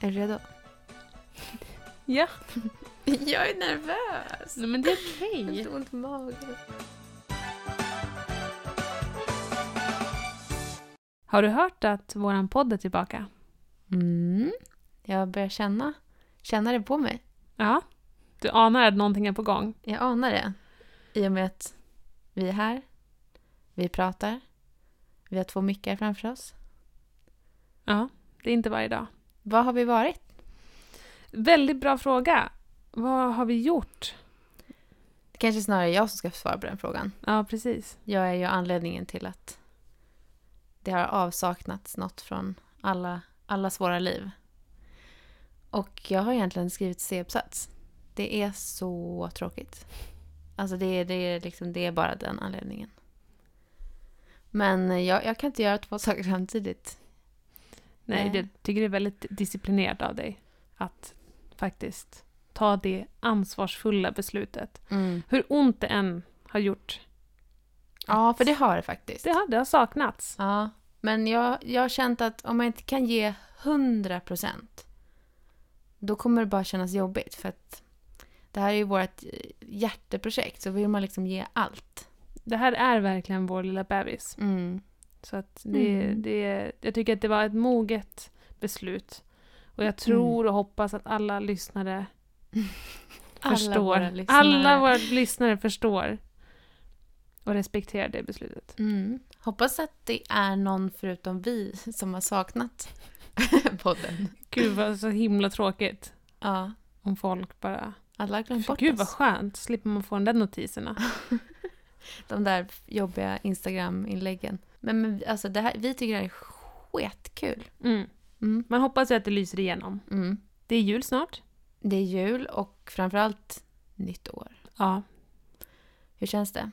Är du redo? Ja. Jag är nervös. Nej, men det är Jag har okej. så ont i magen. Har du hört att våran podd är tillbaka? Mm. Jag börjar känna, känna det på mig. Ja. Du anar att någonting är på gång? Jag anar det. I och med att vi är här. Vi pratar. Vi har två mickar framför oss. Ja. Det är inte varje dag. Vad har vi varit? Väldigt bra fråga. Vad har vi gjort? Det kanske snarare är jag som ska svara på den frågan. Ja, precis. Jag är ju anledningen till att det har avsaknats något från alla, allas våra liv. Och jag har egentligen skrivit C-uppsats. Det är så tråkigt. Alltså det är, det är, liksom, det är bara den anledningen. Men jag, jag kan inte göra två saker samtidigt. Nej, Nej. jag tycker det är väldigt disciplinerat av dig att faktiskt ta det ansvarsfulla beslutet. Hur ont det än har gjort. Ja, för det har det faktiskt. Det har, det har saknats. Ja, men jag, jag har känt att om man inte kan ge 100 procent då kommer det bara kännas jobbigt. För att det här är ju vårt eh, hjärteprojekt, så vill man liksom ge allt. Det här är verkligen vår lilla bebis. Mm. Så att det, Mm. det, jag tycker att det var ett moget beslut. Och jag tror och hoppas att alla lyssnare förstår. våra lyssnare. alla våra lyssnare förstår och respekterar det beslutet. Mm. Hoppas att det är någon förutom vi som har saknat podden. Gud vad så himla tråkigt Ja, om folk bara... alla har glömt bort Gud vad skönt, slipper man få de där notiserna. De där jobbiga Instagram-inläggen. Men, men alltså, det här, vi tycker det här är skitkul. Mm. Mm. Man hoppas ju att det lyser igenom. Mm. Det är jul snart. Det är jul och framförallt nytt år. Ja. Hur känns det?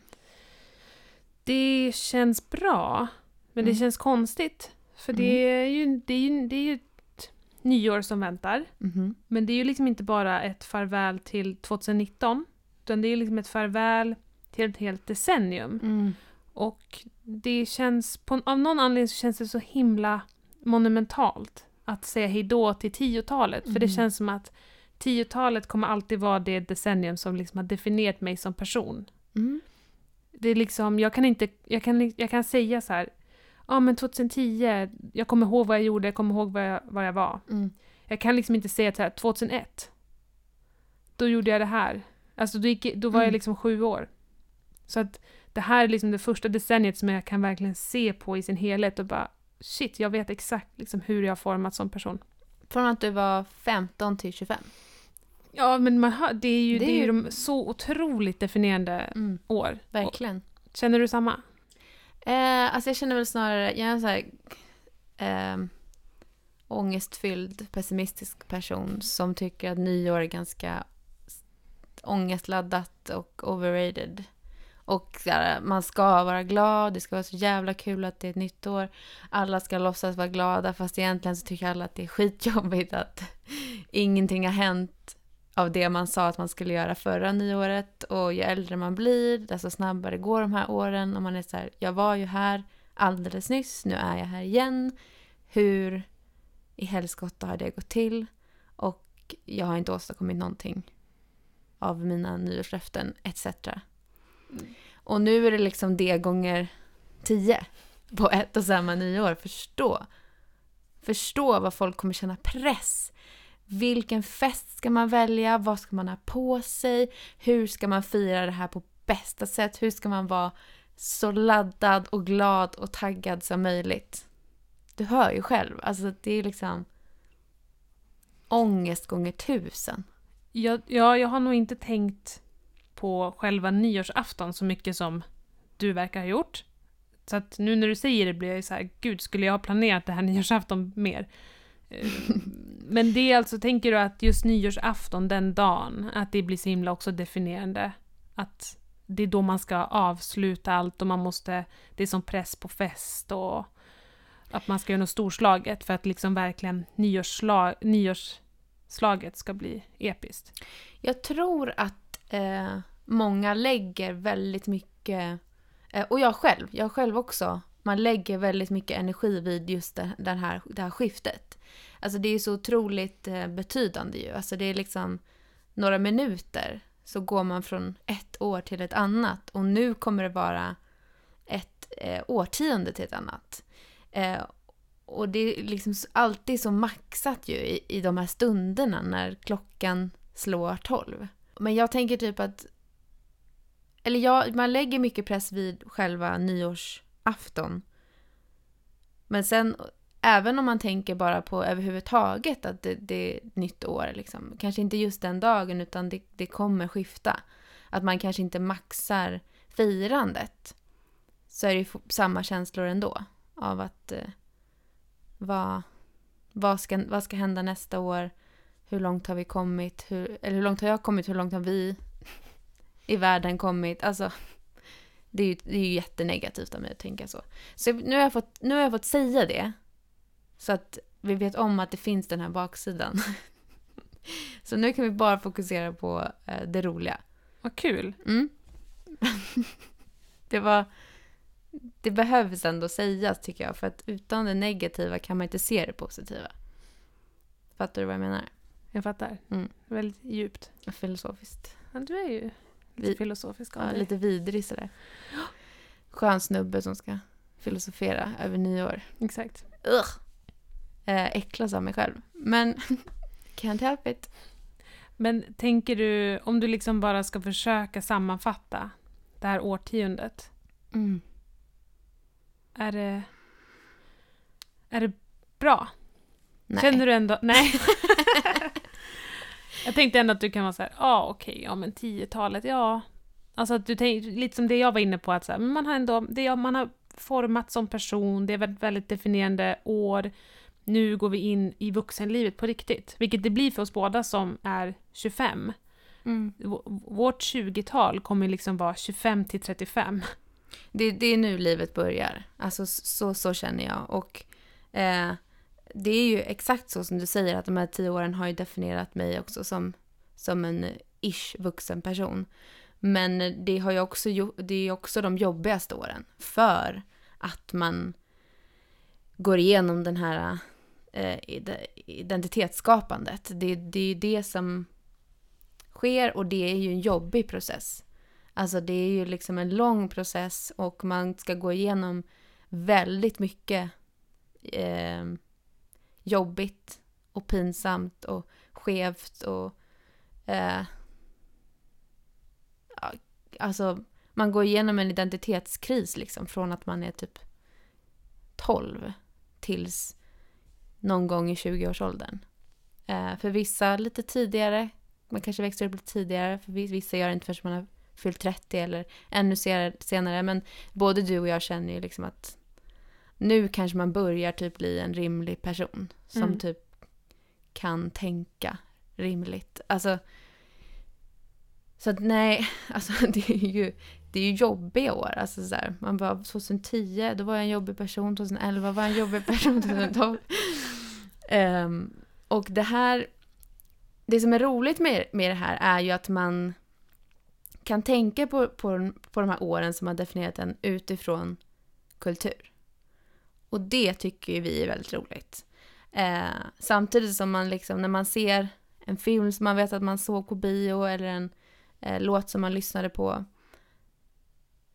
Det känns bra, men det Mm. känns konstigt. För det är ju, det är ju, det är ju ett nyår som väntar. Mhm. Men det är ju liksom inte bara ett farväl till 2019, utan det är liksom ett farväl till ett helt decennium. Mm. Och det känns, på, av någon anledning så känns det så himla monumentalt att säga hejdå till 10-talet. För det Mm. känns som att 10-talet kommer alltid vara det decennium som liksom har definierat mig som person. Mm. Det är liksom, jag kan inte, jag kan, jag kan säga så här, ja men 2010, jag kommer ihåg vad jag gjorde, jag kommer ihåg vad jag, vad jag var. Mm. Jag kan liksom inte säga så här, 2001, då gjorde jag det här. Alltså då, gick, då var jag Mm. liksom sju år. Så att det här är liksom det första decenniet som jag kan verkligen se på i sin helhet och bara shit, jag vet exakt liksom hur jag har formats som person. Från att du var 15 till 25. Ja, men man hör, det är ju, Det det är är ju ju- de så otroligt definierande Mm. år. Verkligen. Och, känner du samma? Eh, alltså jag känner väl snarare, jag är en så här eh, ångestfylld, pessimistisk person som tycker att nyår är ganska ångestladdat och overrated. Och här, man ska vara glad, det ska vara så jävla kul att det är ett nytt år. Alla ska låtsas vara glada fast egentligen så tycker alla att det är skitjobbigt att ingenting har hänt av det man sa att man skulle göra förra nyåret. Och ju äldre man blir, desto snabbare går de här åren. Och man är så här, jag var ju här alldeles nyss, nu är jag här igen. Hur i helskotta har det gått till? Och jag har inte åstadkommit någonting av mina nyårslöften, etc. Och nu är det liksom det gånger tio på ett och samma nyår. Förstå. Förstå vad folk kommer känna press. Vilken fest ska man välja? Vad ska man ha på sig? Hur ska man fira det här på bästa sätt? Hur ska man vara så laddad och glad och taggad som möjligt? Du hör ju själv. Alltså det är liksom ångest gånger tusen. Jag, ja, jag har nog inte tänkt på själva nyårsafton så mycket som du verkar ha gjort. Så att nu när du säger det blir jag ju så här, gud, skulle jag ha planerat det här nyårsafton mer? Eh, men det är alltså, tänker du att just nyårsafton, den dagen, att det blir så himla också definierande? Att det är då man ska avsluta allt och man måste, det är som press på fest och att man ska göra något storslaget för att liksom verkligen nyårsslag, nyårsslaget ska bli episkt. Jag tror att eh, många lägger väldigt mycket, eh, och jag själv, jag själv också, man lägger väldigt mycket energi vid just det, den här, det här skiftet. Alltså det är ju så otroligt eh, betydande ju. Alltså det är liksom några minuter så går man från ett år till ett annat och nu kommer det vara ett eh, årtionde till ett annat. Eh, och det är liksom alltid så maxat ju i, i de här stunderna när klockan slår tolv. Men jag tänker typ att... Eller ja, man lägger mycket press vid själva nyårsafton. Men sen, även om man tänker bara på överhuvudtaget att det, det är nytt år, liksom. kanske inte just den dagen utan det, det kommer skifta. Att man kanske inte maxar firandet. Så är det ju samma känslor ändå. Av att eh, vad, vad, ska, vad ska hända nästa år? Hur långt har vi kommit? Hur, eller hur långt har jag kommit? Hur långt har vi i världen kommit? Alltså, det är ju, det är ju jättenegativt av mig att tänka så. Så nu har, jag fått, nu har jag fått säga det. Så att vi vet om att det finns den här baksidan. så nu kan vi bara fokusera på eh, det roliga. Vad kul. Mm. det var... Det behövs ändå sägas tycker jag. För att utan det negativa kan man inte se det positiva. Fattar du vad jag menar? Jag fattar. Mm. Väldigt djupt. Filosofiskt. Ja, du är ju Vi- filosofisk Ja, lite vidrig sådär. Skön snubbe som ska filosofera över nyår. Exakt. Ugh. Eh, äcklas av mig själv. Men can't help it. Men tänker du, om du liksom bara ska försöka sammanfatta det här årtiondet. Mm. Är det... Är det bra? Nej. Känner du ändå... Nej. jag tänkte ändå att du kan vara så här, ja ah, okej, ja men 10-talet, ja. Alltså att du tänker, lite som det jag var inne på, att så här, man har ändå, det man har format som person, det är väldigt, väldigt definierande år. Nu går vi in i vuxenlivet på riktigt, vilket det blir för oss båda som är 25. Mm. Vårt 20-tal kommer liksom vara 25 till 35. Det, det är nu livet börjar. Alltså så, så känner jag. Och eh, det är ju exakt så som du säger att de här tio åren har ju definierat mig också som, som en ish vuxen person. Men det, har ju också, det är ju också de jobbigaste åren. För att man går igenom den här eh, identitetsskapandet. Det, det är ju det som sker och det är ju en jobbig process. Alltså det är ju liksom en lång process och man ska gå igenom väldigt mycket eh, jobbigt och pinsamt och skevt och eh, alltså man går igenom en identitetskris liksom från att man är typ 12 tills någon gång i 20-årsåldern. Eh, för vissa lite tidigare, man kanske växer upp lite tidigare, för vissa gör det inte förrän man har fyllt 30 eller ännu senare. Men både du och jag känner ju liksom att nu kanske man börjar typ bli en rimlig person som Mm. typ kan tänka rimligt. Alltså, så att nej, alltså det är ju, det är ju jobbiga år. Alltså så här, man bara 2010, då var jag en jobbig person, 2011 var jag en jobbig person, 2012. Ehm, och det här, det som är roligt med, med det här är ju att man kan tänka på, på, på de här åren som har definierat en utifrån kultur. Och det tycker ju vi är väldigt roligt. Eh, samtidigt som man liksom, när man ser en film som man vet att man såg på bio eller en eh, låt som man lyssnade på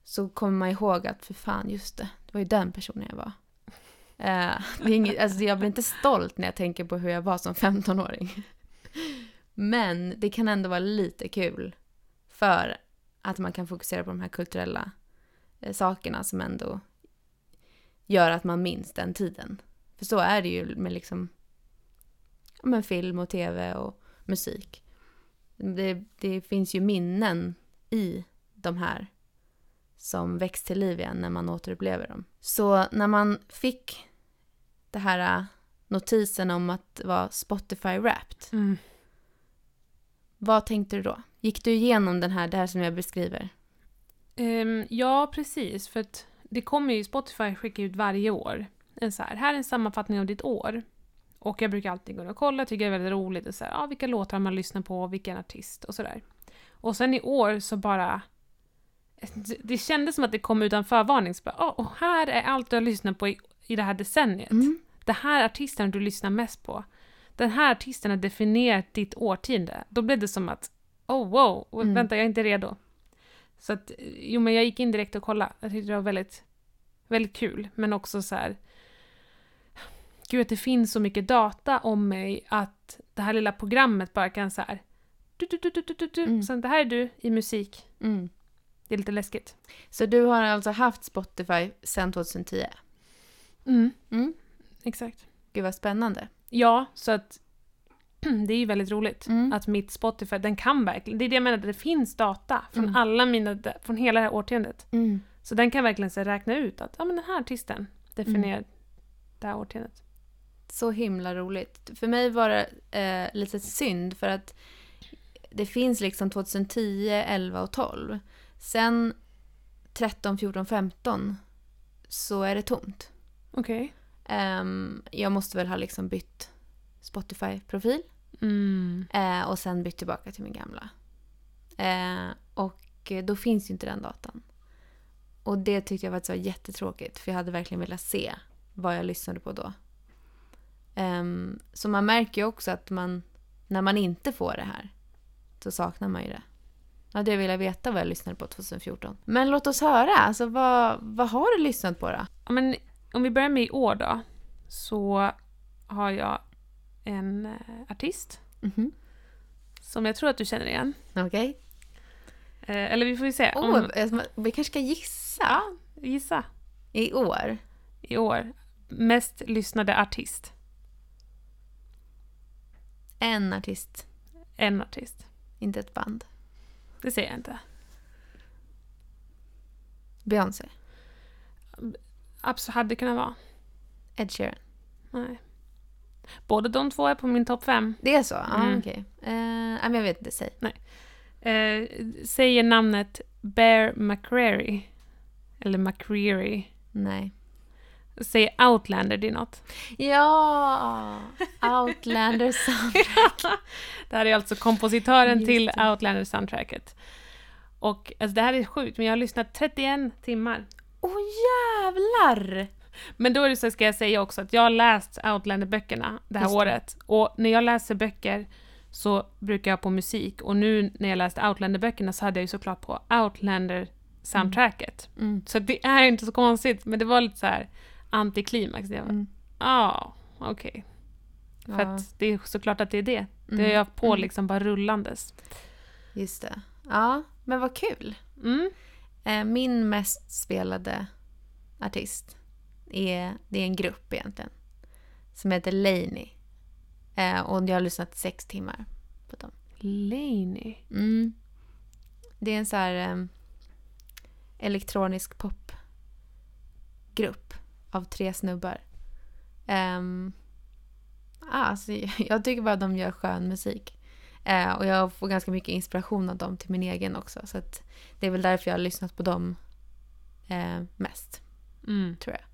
så kommer man ihåg att för fan, just det, det var ju den personen jag var. Eh, det är inget, alltså jag blir inte stolt när jag tänker på hur jag var som 15-åring. Men det kan ändå vara lite kul för att man kan fokusera på de här kulturella eh, sakerna som ändå gör att man minns den tiden. För så är det ju med liksom med film och tv och musik. Det, det finns ju minnen i de här som väcks till liv igen när man återupplever dem. Så när man fick det här äh, notisen om att vara Spotify Wrapped, Mm. vad tänkte du då? Gick du igenom den här, det här som jag beskriver? Ehm, ja, precis. För att det kommer ju, Spotify skickar ut varje år en så här, här är en sammanfattning av ditt år. Och jag brukar alltid gå och kolla, tycker det är väldigt roligt. Och så här, ja, vilka låtar man lyssnat på, vilken artist och sådär. Och sen i år så bara det kändes som att det kom utan förvarning. Så bara, "Åh, och här är allt du har lyssnat på i, i det här decenniet. Mm. Det här artisten du lyssnar mest på. Den här artisten har definierat ditt årtionde. Då blev det som att, oh wow, Mm. vänta jag är inte redo. Så att, jo men jag gick in direkt och kollade. Jag tyckte det var väldigt, väldigt kul. Men också så här, gud att det finns så mycket data om mig att det här lilla programmet bara kan så här, du, du, du, du, du, du. Mm. Så det här är du i musik. Mm. Det är lite läskigt. Så du har alltså haft Spotify sedan 2010? Mm, Mm. exakt. Gud vad spännande. Ja, så att det är ju väldigt roligt Mm. att mitt Spotify, den kan verkligen, det är det jag menar, det finns data från Mm. alla mina, från hela det här årtiondet. Mm. Så den kan verkligen så räkna ut att, ja men den här artisten definierar det här årtiondet. Så himla roligt. För mig var det eh, lite synd för att det finns liksom 2010, 11 och 12. Sen 13, 14, 15 så är det tomt. Okej. Ehm, jag måste väl ha liksom bytt Spotify-profil Mm. eh, och sen bytt tillbaka till min gamla. Eh, och då finns ju inte den datan. Och det tyckte jag var jättetråkigt för jag hade verkligen velat se vad jag lyssnade på då. Ehm, så man märker ju också att man, när man inte får det här, så saknar man ju det. Jag hade velat veta vad jag lyssnade på 2014. Men låt oss höra, alltså vad, vad har du lyssnat på då? Ja, men om vi börjar med i år då, så har jag en eh, artist Mhm. som jag tror att du känner igen. Okej. Eh, eller vi får ju se. Oh, Om, vi kanske ska gissa. ja, gissa. I år. I år. Mest lyssnade artist. En artist, En artist. inte ett band. Det säger jag inte. Beyoncé. Absolut, hade kunnat vara. Ed Sheeran. Nej. Båda de två är på min topp fem. Det är så? Mm. okej. Eh, nej, men jag vet inte, säg. Eh, säger namnet Bear McCreary. Eller McCreary. Nej. Säger Outlander det något? Ja! Outlander soundtrack. Det här är alltså kompositören Just till det. Outlander-soundtracket. Och alltså, det här är sjukt, men jag har lyssnat 31 timmar. Åh oh, jävlar! Men då är det så ska jag säga också att jag har läst Outlander-böckerna det här Just året. Och när jag läser böcker så brukar jag på musik. Och nu när jag läste Outlander-böckerna så hade jag ju såklart på Outlander-soundtracket. Mm. Så det är inte så konstigt, men det var lite så här antiklimax. Jag bara, Mm. ja, okej. För Ja, att det är såklart att det är det. Det Mm. är jag på Mm. liksom bara rullandes. just det. Ja, men vad kul. Mm. Eh, min mest spelade artist är, det är en grupp egentligen. Som heter Laney. Eh, och jag har lyssnat sex timmar på dem. Laney. Mm. Det är en så här em, elektronisk popgrupp av tre snubbar. Um, alltså, jag tycker bara de gör skön musik. Eh, och jag får ganska mycket inspiration av dem till min egen också. Så att det är väl därför jag har lyssnat på dem eh, mest, Mm. tror jag.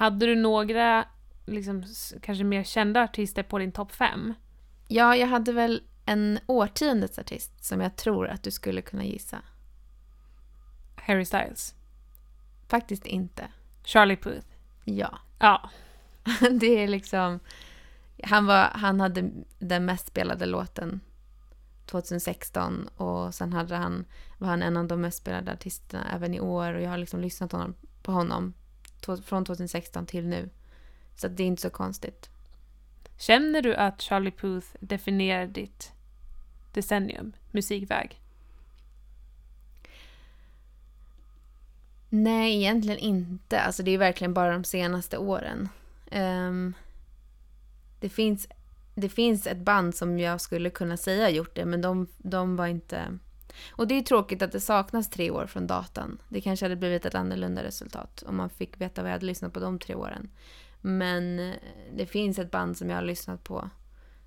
Hade du några liksom, kanske mer kända artister på din topp fem? Ja, jag hade väl en årtiondets artist som jag tror att du skulle kunna gissa. Harry Styles. Faktiskt inte. Charlie Puth. Ja. Ja. det är liksom... Han, var, han hade den mest spelade låten 2016 och sen hade han, var han en av de mest spelade artisterna även i år och jag har liksom lyssnat honom, på honom från 2016 till nu. Så det är inte så konstigt. Känner du att Charlie Puth definierar ditt decennium, musikväg? Nej, egentligen inte. Alltså det är verkligen bara de senaste åren. Ehm, det, finns, det finns ett band som jag skulle kunna säga gjort det, men de, de var inte... Och det är tråkigt att det saknas tre år från datan. Det kanske hade blivit ett annorlunda resultat om man fick veta vad jag hade lyssnat på de tre åren. Men eh, det finns ett band som jag har lyssnat på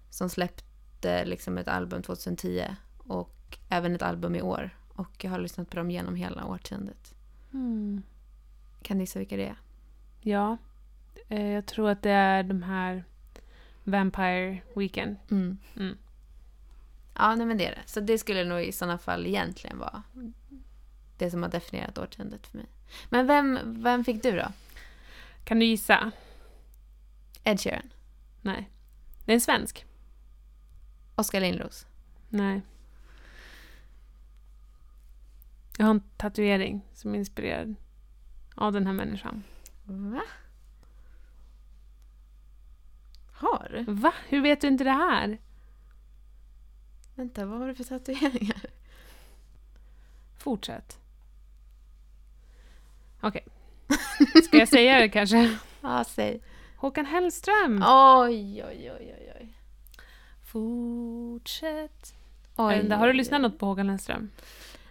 som släppte liksom ett album 2010 och även ett album i år. Och jag har lyssnat på dem genom hela årtiondet. Kan du gissa vilka det är? Ja. Eh, jag tror att det är de här Vampire Weekend. Mm. Mm. Ja, nej men det är det. Så det skulle nog i sådana fall egentligen vara det som har definierat årtiondet för mig. Men vem, vem fick du då? Kan du gissa? Ed Sheeran? Nej. Det är en svensk. Oskar Lindros? Nej. Jag har en tatuering som är inspirerad av den här människan. Va? Har du? Va? Hur vet du inte det här? Vänta, vad har du för tatueringar? Fortsätt. Okej. Ska jag säga det kanske? Ja, säg. Håkan Hellström! Oj, oj, oj, oj, oj. Fortsätt. oj Oj, har du lyssnat något på Håkan Hellström?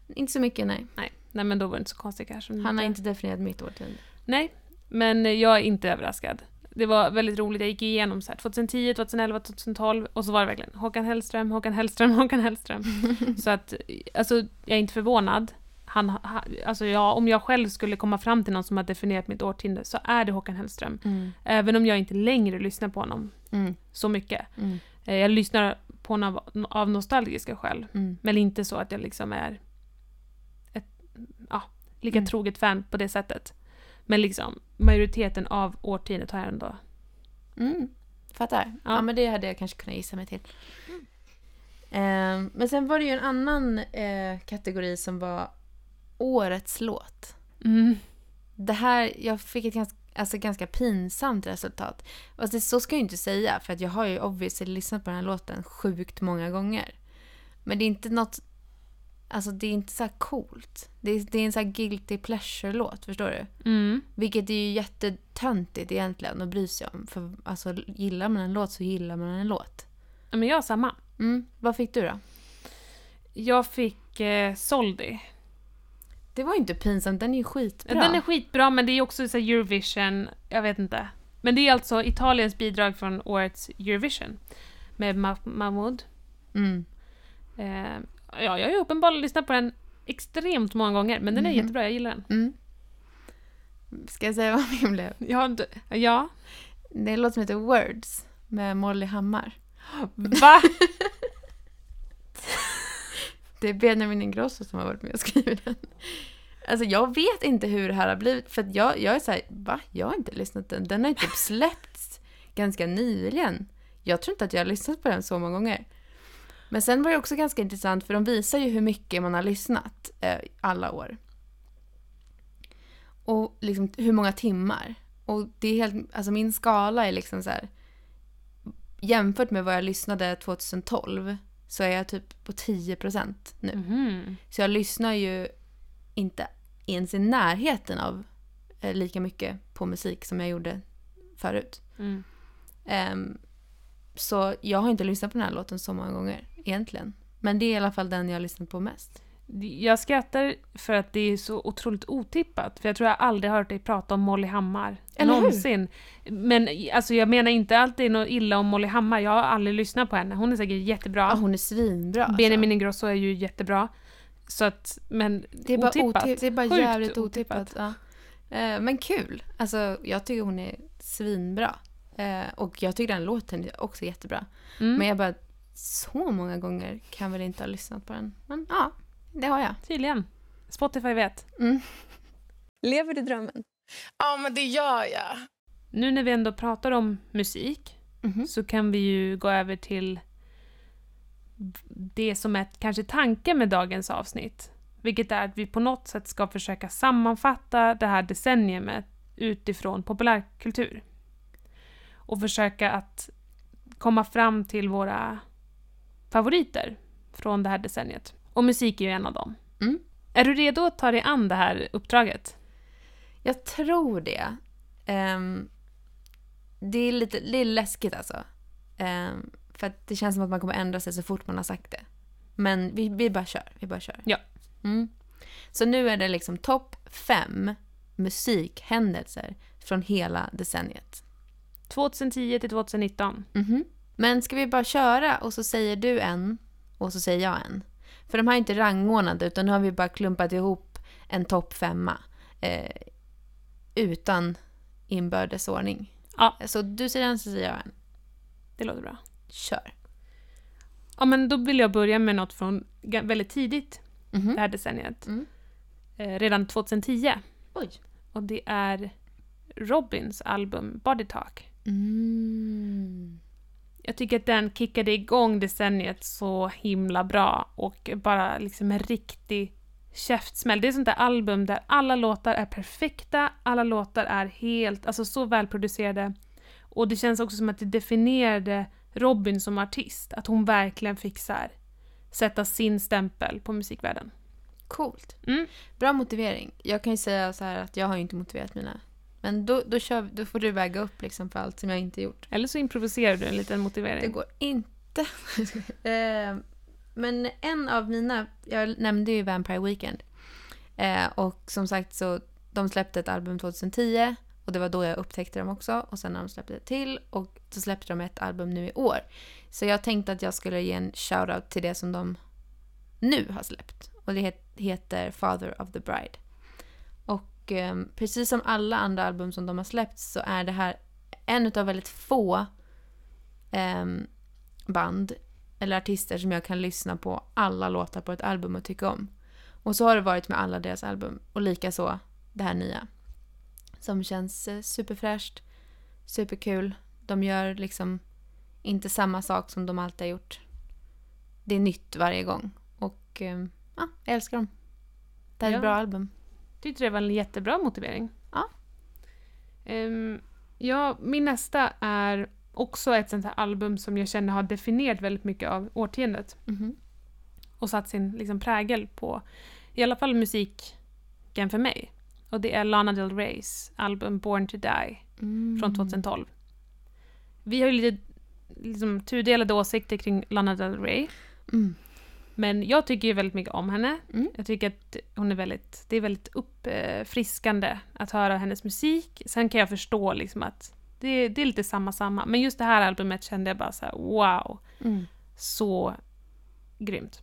Inte så mycket, nej. Nej. Nej, men då var det inte så konstigt kanske. Han har inte definierat mitt årtionde. Nej, men jag är inte överraskad. Det var väldigt roligt, jag gick igenom så här 2010, 2011, 2012 och så var det verkligen Håkan Hellström, Håkan Hellström, Håkan Hellström. så att, alltså jag är inte förvånad. Han, ha, alltså ja, om jag själv skulle komma fram till någon som har definierat mitt årtionde så är det Håkan Hellström. Mm. Även om jag inte längre lyssnar på honom Mm. så mycket. Mm. Eh, Jag lyssnar på honom av, av nostalgiska skäl. Mm. Men inte så att jag liksom är ett ja, lika Mm. troget fan på det sättet. Men liksom majoriteten av årtiondet har jag ändå... Mm. Fattar. Ja. Ja. men det hade jag kanske kunnat gissa mig till. Ehm, men sen var det ju en annan eh, kategori som var årets låt. Mm. Det här, jag fick ett ganska, alltså ganska pinsamt resultat. Alltså, så ska jag ju inte säga, för att jag har ju obviously lyssnat på den här låten sjukt många gånger. Men det är inte något, alltså det är inte så coolt. Det är, det är en så här guilty pleasure-låt, förstår du? Mm. Vilket är ju jättetöntigt egentligen att bry sig om. För alltså, gillar man en låt så gillar man en låt. Ja, Men jag har samma. Mm. Vad fick du då? Jag fick eh, Soldi. Det var ju inte pinsamt, den är ju Ja. skitbra. Den är skitbra men det är också så Eurovision, jag vet inte. Men det är alltså Italiens bidrag från årets Eurovision. Med Ma- Mahmoud. Mm. Eh, ja, jag har ju uppenbarligen lyssnat på den extremt många gånger, men den är Mhm. jättebra, jag gillar den. Mm. Ska jag säga vad min blev? Ja, d- ja. Det är en låt som heter Words med Molly Hammar. Va? Det är Benjamin Ingrosso som har varit med och skrivit den. Alltså jag vet inte hur det här har blivit, för jag, jag är såhär, va? Jag har inte lyssnat den. Den har ju typ släppts ganska nyligen. Jag tror inte att jag har lyssnat på den så många gånger. Men sen var det också ganska intressant, för de visar ju hur mycket man har lyssnat eh, alla år. Och liksom hur många timmar. Och det är helt, alltså min skala är liksom så här. Jämfört med vad jag lyssnade 2012 så är jag typ på 10% nu. Mhm. Så jag lyssnar ju inte ens i närheten av eh, lika mycket på musik som jag gjorde förut. Mm. Ehm, så jag har inte lyssnat på den här låten så många gånger egentligen. Men det är i alla fall den jag har lyssnat på mest. Jag skrattar för att det är så otroligt otippat, för jag tror jag aldrig hört dig prata om Molly Hammar. Eller hur? någonsin. Men alltså, jag menar inte är något illa om Molly Hammar, jag har aldrig lyssnat på henne. Hon är säkert jättebra. Ja, hon är svinbra. alltså. Benjamin Ingrosso är ju jättebra. Så att, men Det är bara otippat. otippat. Det är bara Sjukt jävligt otippat. Ja. Eh, men kul. Alltså, jag tycker hon är svinbra. Eh, och jag tycker den låten är också jättebra. Mm. Men jag bara, så många gånger kan jag väl inte ha lyssnat på den. Men ja, det har jag. Tydligen. Spotify vet. Lever du drömmen? Ja, men det gör jag. Nu när vi ändå pratar om musik Mhm. så kan vi ju gå över till det som är kanske tanken med dagens avsnitt. Vilket är att vi på något sätt ska försöka sammanfatta det här decenniumet utifrån populärkultur. Och försöka att komma fram till våra favoriter från det här decenniet. Och musik är ju en av dem. Mm. Är du redo att ta dig an det här uppdraget? Jag tror det. Ehm, det, är lite, det är läskigt alltså. Ehm, för att det känns som att man kommer ändra sig så fort man har sagt det. Men vi, vi bara kör. Vi bara kör. Ja. Mm. Så nu är det liksom topp fem musikhändelser från hela decenniet. 2010 till 2019. Mhm. Men ska vi bara köra och så säger du en och så säger jag en? För de här är inte rangordnade utan nu har vi bara klumpat ihop en topp femma. Eh, utan inbördes ordning. Ja. Så du säger en så säger jag en. Det låter bra. Kör. Ja, men då vill jag börja med något från väldigt tidigt Mhm. det här decenniet. Mm. eh, redan 2010. Oj. Och det är Robins album Body Talk. Mm. Jag tycker att den kickade igång decenniet så himla bra och bara liksom en riktig käftsmäll. Det är sånt där album där alla låtar är perfekta, alla låtar är helt, alltså så välproducerade. Och det känns också som att det definierade Robin som artist, att hon verkligen fick så här, sätta sin stämpel på musikvärlden. Coolt. Mm. Bra motivering. Jag kan ju säga så här att jag har ju inte motiverat mina. Men då, då, kör, då får du väga upp liksom för allt som jag inte gjort. Eller så improviserar du en liten motivering. Det går inte. eh, men en av mina, jag nämnde ju Vampire Weekend. Eh, och som sagt så, de släppte ett album 2010 och det var då jag upptäckte dem också. Och sen har de släppt ett till och så släppte de ett album nu i år. Så jag tänkte att jag skulle ge en shoutout till det som de nu har släppt. Och det het- heter Father of the Bride. Och eh, precis som alla andra album som de har släppt så är det här en av väldigt få ehm, band eller artister som jag kan lyssna på alla låtar på ett album och tycka om. Och så har det varit med alla deras album. Och likaså det här nya. Som känns eh, superfräscht, superkul. De gör liksom inte samma sak som de alltid har gjort. Det är nytt varje gång. Och eh, ja, jag älskar dem. Det här är Ja. ett bra album. Tyckte det var en jättebra motivering. Ja. Ehm, ja, min nästa är också ett sånt här album som jag känner har definierat väldigt mycket av årtiondet Mhm. och satt sin liksom, prägel på i alla fall musiken för mig. Och det är Lana Del Reys album Born to Die Mm. från 2012. Vi har ju lite liksom, tudelade åsikter kring Lana Del Rey. Mm. Men jag tycker ju väldigt mycket om henne. Mm. Jag tycker att hon är väldigt, det är väldigt uppfriskande att höra hennes musik. Sen kan jag förstå liksom att det, det är lite samma samma. Men just det här albumet kände jag bara så här: wow, Mm. så grymt.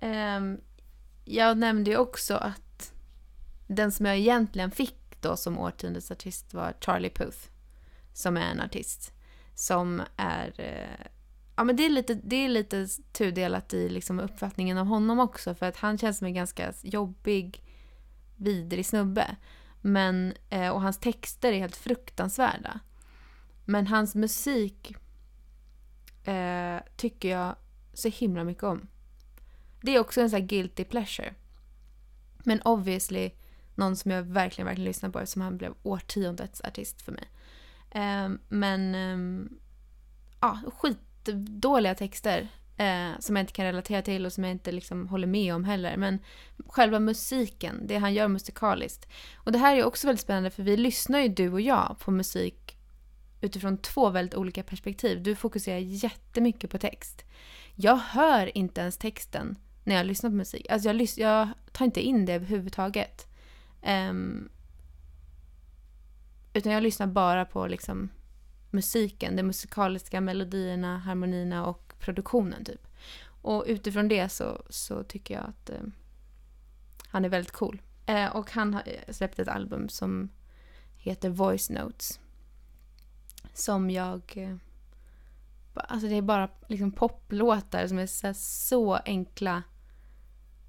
Ehm, jag nämnde ju också att den som jag egentligen fick då som årtiondets artist var Charlie Puth. Som är en artist som är... Eh, ja, men det är lite, det är lite tudelat i liksom uppfattningen av honom också. För att han känns som en ganska jobbig, vidrig snubbe. Men, eh, och hans texter är helt fruktansvärda. Men hans musik eh, tycker jag så himla mycket om. Det är också en sån här guilty pleasure. Men obviously någon som jag verkligen, verkligen lyssnar på eftersom han blev årtiondets artist för mig. Eh, men eh, ja, jättedåliga texter eh, som jag inte kan relatera till och som jag inte liksom håller med om heller. Men själva musiken, det han gör musikaliskt. Och det här är också väldigt spännande för vi lyssnar ju du och jag på musik utifrån två väldigt olika perspektiv. Du fokuserar jättemycket på text. Jag hör inte ens texten när jag lyssnar på musik. Alltså jag, lys- jag tar inte in det överhuvudtaget. Um, utan jag lyssnar bara på liksom musiken, de musikaliska melodierna, harmonierna och produktionen typ. Och utifrån det så, så tycker jag att eh, han är väldigt cool. Eh, och han har eh, släppt ett album som heter Voice Notes. Som jag... Eh, alltså det är bara liksom poplåtar som är så, så enkla.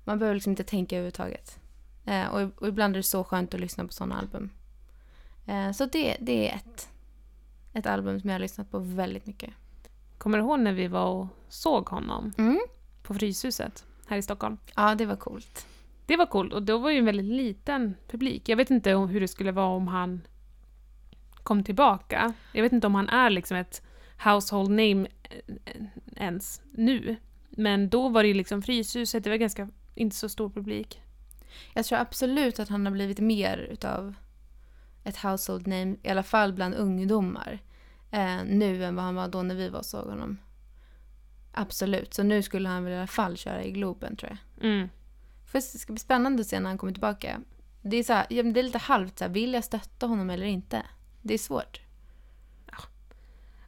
Man behöver liksom inte tänka överhuvudtaget. Eh, och, och ibland är det så skönt att lyssna på sådana album. Eh, så det, det är ett, ett album som jag har lyssnat på väldigt mycket. Kommer du ihåg när vi var och såg honom Mm. på Fryshuset här i Stockholm? Ja, det var coolt. Det var coolt och då var ju en väldigt liten publik. Jag vet inte hur det skulle vara om han kom tillbaka. Jag vet inte om han är liksom ett household name eh, ens nu. Men då var det ju liksom Fryshuset, det var ganska, inte så stor publik. Jag tror absolut att han har blivit mer utav ett household name, i alla fall bland ungdomar, eh, nu än vad han var då när vi var såg honom. Absolut, så nu skulle han väl i alla fall köra i Globen tror jag. Mm. För det ska bli spännande att se när han kommer tillbaka. Det är, så här, ja, det är lite halvt så här, vill jag stötta honom eller inte? Det är svårt.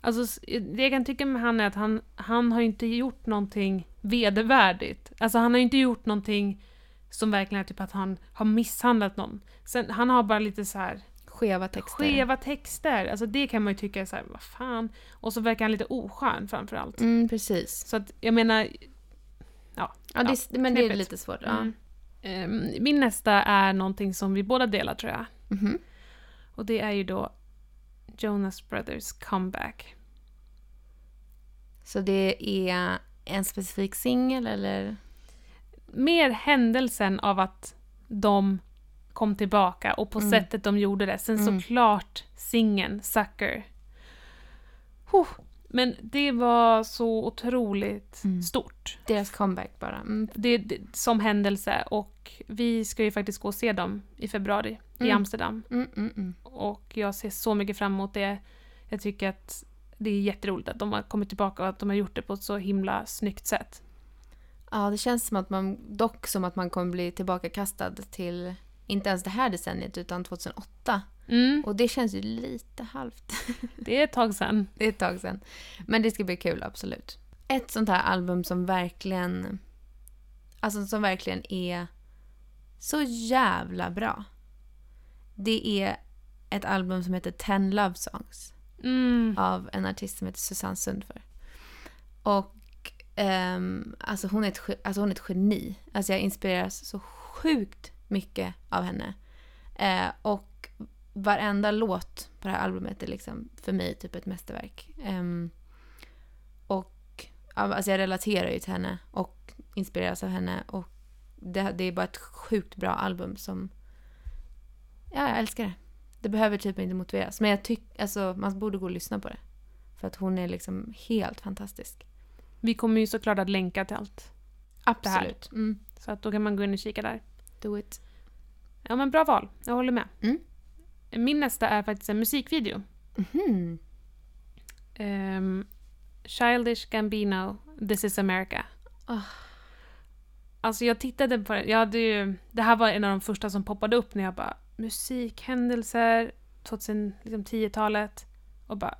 Alltså, s- det jag kan tycka med han är att han, han har inte gjort någonting vedervärdigt. Alltså han har inte gjort någonting som verkligen är typ att han har misshandlat någon. Sen, han har bara lite så här Skeva texter. skeva texter. Alltså det kan man ju tycka är så här, vad fan. Och så verkar han lite oskön framförallt. Mm, precis. Så att jag menar, Ja, det, är- men det är lite svårt. Ja. mm, Ehm, min nästa är någonting som vi båda delar tror jag. Mhm. Och det är ju då Jonas Brothers comeback. Så det är en specifik singel eller? Mer händelsen av att de kom tillbaka och på Mm. sättet de gjorde det. Sen Mm. såklart singeln, Sucker. Huh. Men det var så otroligt Mm. stort. Deras comeback bara. Mm. Det, det som händelse och vi ska ju faktiskt gå och se dem i februari i Mm. Amsterdam. Mm, mm. Och jag ser så mycket fram emot det. Jag tycker att det är jätteroligt att de har kommit tillbaka och att de har gjort det på ett så himla snyggt sätt. Ja, det känns som att man, dock som att man kommer bli tillbakakastad till, inte ens det här decenniet, utan 2008. Mm, Och det känns ju lite halvt. det är ett tag sedan. Det är ett tag sedan. Men det ska bli kul, absolut. Ett sånt här album som verkligen, alltså som verkligen är så jävla bra. Det är ett album som heter Ten Love Songs. Mm. av en artist som heter Susanne Sundför. Och ehm, alltså, hon är ett, alltså hon är ett geni. Alltså jag inspireras så sjukt mycket av henne. Eh, och varenda låt på det här albumet är liksom för mig typ ett mästerverk. Ehm, och alltså jag relaterar ju till henne och inspireras av henne. Och det, det är bara ett sjukt bra album som... Ja, jag älskar det. Det behöver typ inte motiveras. Men jag tycker, alltså man borde gå och lyssna på det. För att hon är liksom helt fantastisk. Vi kommer ju såklart att länka till allt. Absolut. Mm. Så att då kan man gå in och kika där. Do it. Ja men bra val, jag håller med. Mm. Min nästa är faktiskt en musikvideo. Mhm. Ehm, Childish Gambino, This is America. Ah. Alltså jag tittade på det, jag hade ju, det här var en av de första som poppade upp när jag bara musikhändelser, 2010-talet och bara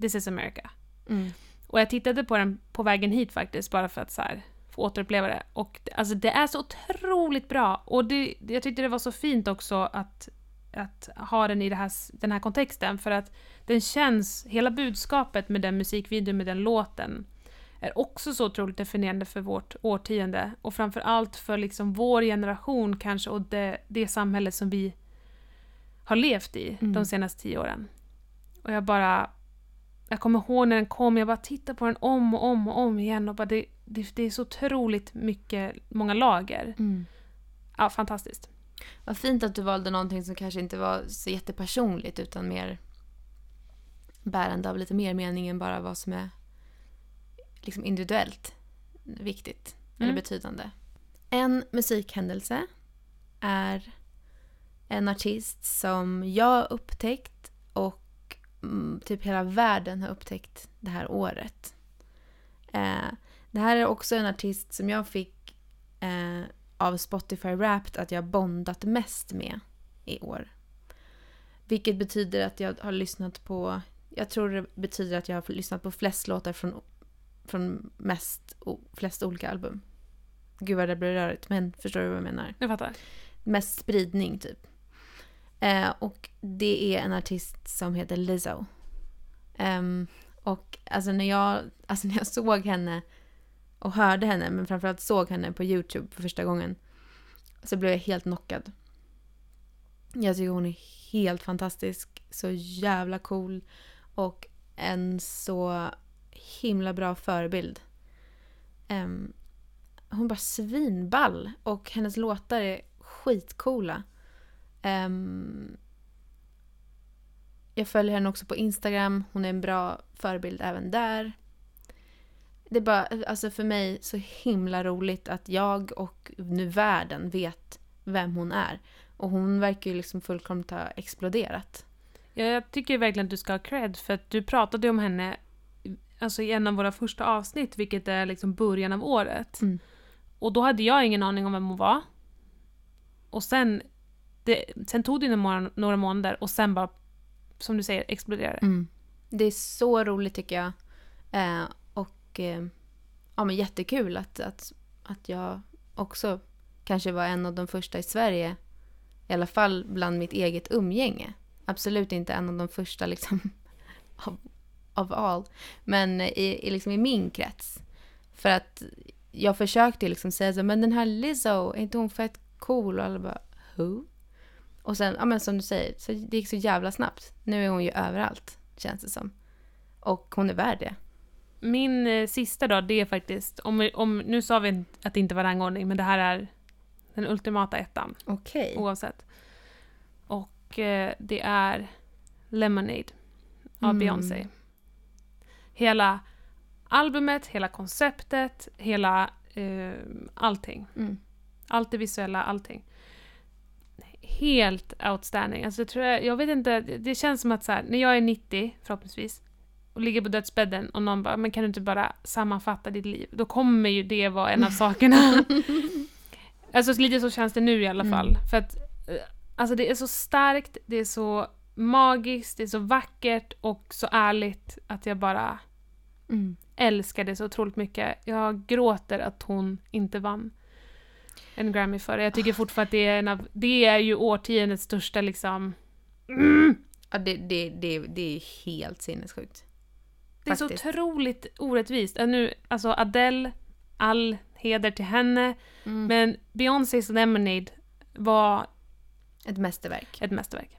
This is America. Mm. Och jag tittade på den på vägen hit faktiskt bara för att så här, få återuppleva det. Och det- alltså det är så otroligt bra. Och det, jag tyckte det var så fint också att, att ha den i här, den här kontexten för att den känns, hela budskapet med den musikvideon, med den låten är också så otroligt definierande för vårt årtionde och framför allt för liksom vår generation kanske och det, det samhälle som vi har levt i Mm. de senaste tio åren. Och jag bara... Jag kommer ihåg när den kom, jag bara tittade på den om och om och om igen och bara det, det, det är så otroligt mycket, många lager. Mm. Ja, fantastiskt. Vad fint att du valde någonting som kanske inte var så jättepersonligt utan mer bärande av lite mer mening än bara vad som är liksom individuellt viktigt eller Mm. betydande. En musikhändelse är en artist som jag upptäckt och typ hela världen har upptäckt det här året. Eh, det här är också en artist som jag fick eh, av Spotify Wrapped att jag bondat mest med i år. Vilket betyder att jag har lyssnat på, jag tror det betyder att jag har lyssnat på flest låtar från, från mest, flest olika album. Gud vad det blir rörigt, men förstår du vad jag menar? Jag fattar. Mest spridning typ. Eh, och det är en artist som heter Lizzo. Ehm, och alltså när, jag, alltså när jag såg henne och hörde henne, men framförallt såg henne på YouTube för första gången, så blev jag helt knockad. Jag tycker hon är helt fantastisk, så jävla cool och en så himla bra förebild. Um, hon är bara svinball och hennes låtar är skitcoola. Ehm, jag följer henne också på Instagram. Hon är en bra förebild även där. Det är bara, alltså för mig så himla roligt att jag och nu världen vet vem hon är. Och hon verkar ju liksom fullkomligt ha exploderat. Ja, jag tycker verkligen att du ska ha cred för att du pratade om henne alltså i en av våra första avsnitt, vilket är liksom början av året. Mm. Och då hade jag ingen aning om vem hon var. Och sen, det, sen tog det några, några månader och sen bara, som du säger, exploderade det. Mm. Det är så roligt tycker jag. Eh, och eh, ja, men jättekul att, att, att jag också kanske var en av de första i Sverige, i alla fall bland mitt eget umgänge. Absolut inte en av de första liksom av, av all, men i, i, liksom i min krets. För att jag försökte liksom säga så, men den här Lizzo, är inte hon fett cool och alla bara who? Och sen, ja men som du säger, så det gick så jävla snabbt. Nu är hon ju överallt, känns det som. Och hon är värd det. Min eh, sista då, det är faktiskt, om, om, nu sa vi att det inte var rangordning, men det här är den ultimata ettan, Okej. oavsett. Och eh, det är Lemonade av Mm. Beyoncé. Hela albumet, hela konceptet, hela eh, allting. Mm. Allt det visuella, allting. Helt outstanding. Alltså, jag, tror jag, jag vet inte, det känns som att så här, när jag är 90 förhoppningsvis och ligger på dödsbädden och någon bara, men kan du inte bara sammanfatta ditt liv? Då kommer ju det vara en av sakerna. alltså lite så känns det nu i alla Mm. fall. För att eh, alltså det är så starkt, det är så magiskt, det är så vackert och så ärligt att jag bara Mm. älskar det så otroligt mycket. Jag gråter att hon inte vann en Grammy för. Jag tycker fortfarande att det är en av, det är ju årtiondets största liksom... Mm, Ja, det, det, det, det är helt sinnessjukt. det är så Faktiskt. otroligt orättvist. Äh, Nu, alltså Adele, all heder till henne, Mm. men Beyoncés Lemonade var Ett mästerverk. ett mästerverk.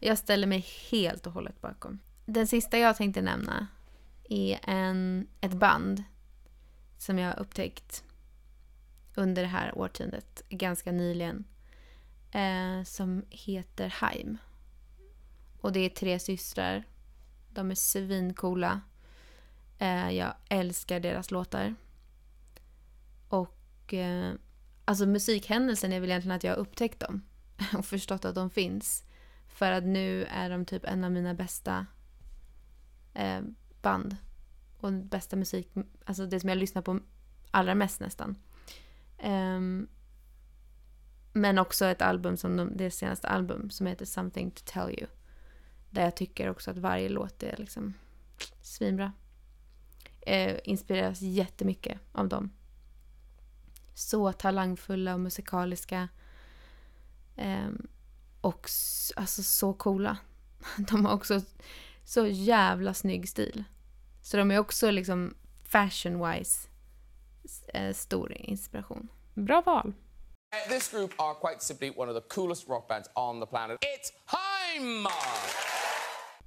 Jag ställer mig helt och hållet bakom. Den sista jag tänkte nämna är en, ett band som jag har upptäckt under det här årtiondet, ganska nyligen, eh, som heter Haim. Och det är tre systrar. De är svincoola. Eh, jag älskar deras låtar. Och eh, alltså musikhändelsen är väl egentligen att jag har upptäckt dem och förstått att de finns. För att nu är de typ en av mina bästa eh, band. Och bästa musik, alltså det som jag lyssnar på allra mest nästan. Um, men också ett album som de, det senaste album som heter Something to tell you. Där jag tycker också att varje låt är liksom svinbra. Eh, inspireras jättemycket av dem. Så talangfulla och musikaliska. Ehm, och alltså så coola. De har också så jävla snygg stil. Så de är också liksom fashion-wise stor inspiration. Bra val. This group are quite simply one of the coolest rock bands on the planet. It's Haim!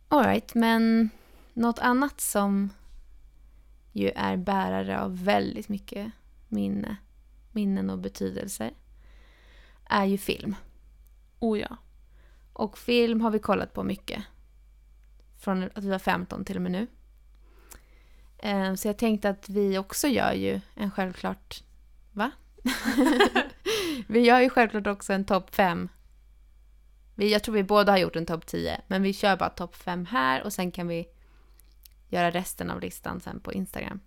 Alright, men något annat som ju är bärare av väldigt mycket minne, minnen och betydelser är ju film. Oh ja. Och film har vi kollat på mycket. Från att vi var 15 till och med nu. Eh, så jag tänkte att vi också gör ju en självklart... Va? vi gör ju självklart också en topp 5. Vi, jag tror vi båda har gjort en topp 10, men vi kör bara topp 5 här och sen kan vi göra resten av listan sen på Instagram.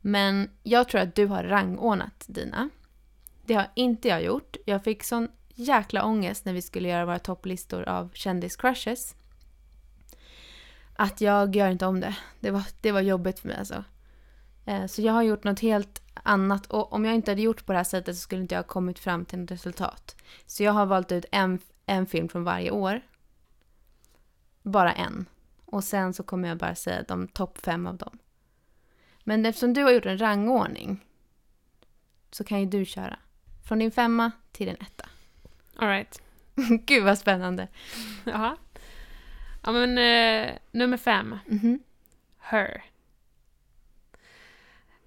Men jag tror att du har rangordnat dina. Det har inte jag gjort. Jag fick sån jäkla ångest när vi skulle göra våra topplistor av kändiscrushes. Att jag gör inte om det. Det var, det var jobbigt för mig alltså. Eh, Så jag har gjort något helt annat och om jag inte hade gjort på det här sättet så skulle inte jag ha kommit fram till ett resultat. Så jag har valt ut en, en film från varje år. Bara en. Och sen så kommer jag bara säga de topp fem av dem. Men eftersom du har gjort en rangordning så kan ju du köra. Från din femma till din etta. Alright. Gud vad spännande. Jaha. Ja men eh, nummer fem. Mhm. Her.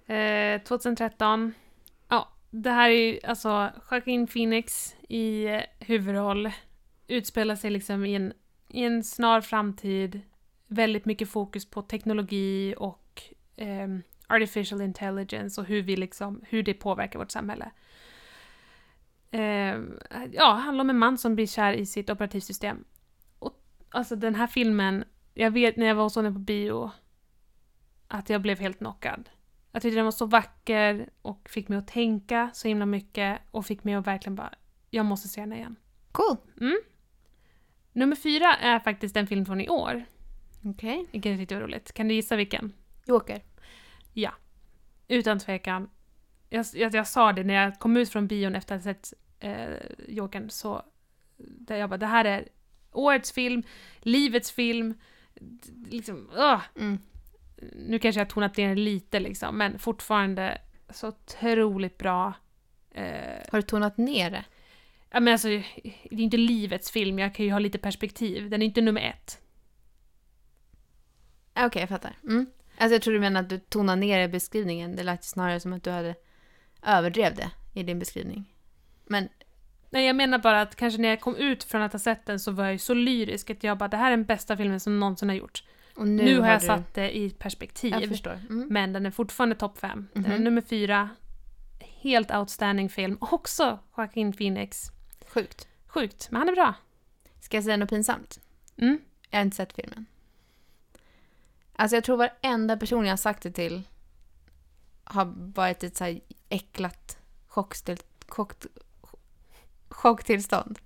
Eh, 2013. Ja, det här är ju alltså Joaquin Phoenix i eh, huvudroll. Utspelar sig liksom i en, i en snar framtid. Väldigt mycket fokus på teknologi och ehm, artificial intelligence och hur vi liksom, hur det påverkar vårt samhälle. Ehm, ja, handlar om en man som blir kär i sitt operativsystem. Alltså den här filmen, jag vet när jag var och såg den på bio, att jag blev helt knockad. Jag tyckte den var så vacker och fick mig att tänka så himla mycket och fick mig att verkligen bara, jag måste se den igen. Cool. Nummer fyra är faktiskt en film från i år, Okej. vilket jag tyckte var roligt. Kan du gissa vilken? Joker. Utan tvekan. Jag, jag, jag sa det när jag kom ut från bion efter att ha sett eh, Jokern, så där jag bara, det här är årets film, livets film, liksom, ugh. Mm. Nu kanske jag har tonat ner lite liksom, men fortfarande så otroligt bra. Eh, Har du tonat ner det? ja, men alltså, det är inte livets film, jag kan ju ha lite perspektiv. Den är inte nummer ett. Okej, jag fattar. Mm. Alltså jag tror du menar att du tonar ner i beskrivningen. Det lät snarare som att du hade överdrev det i din beskrivning. Men Nej, jag menar bara att kanske när jag kom ut från att ha sett den så var jag ju så lyrisk att jag bara, det här är den bästa filmen som någonsin har gjorts. och Nu, har jag du... satt det i perspektiv. Jag förstår. Mm. Men den är fortfarande topp fem. Den är Mhm. nummer fyra. Helt outstanding film. Också Joaquin Phoenix. Sjukt. Sjukt, men han är bra. Ska jag säga något pinsamt? Mm. Jag har inte sett filmen. Alltså jag tror varenda person jag har sagt det till har varit ett så här äcklat chockstil, chock, chocktillstånd.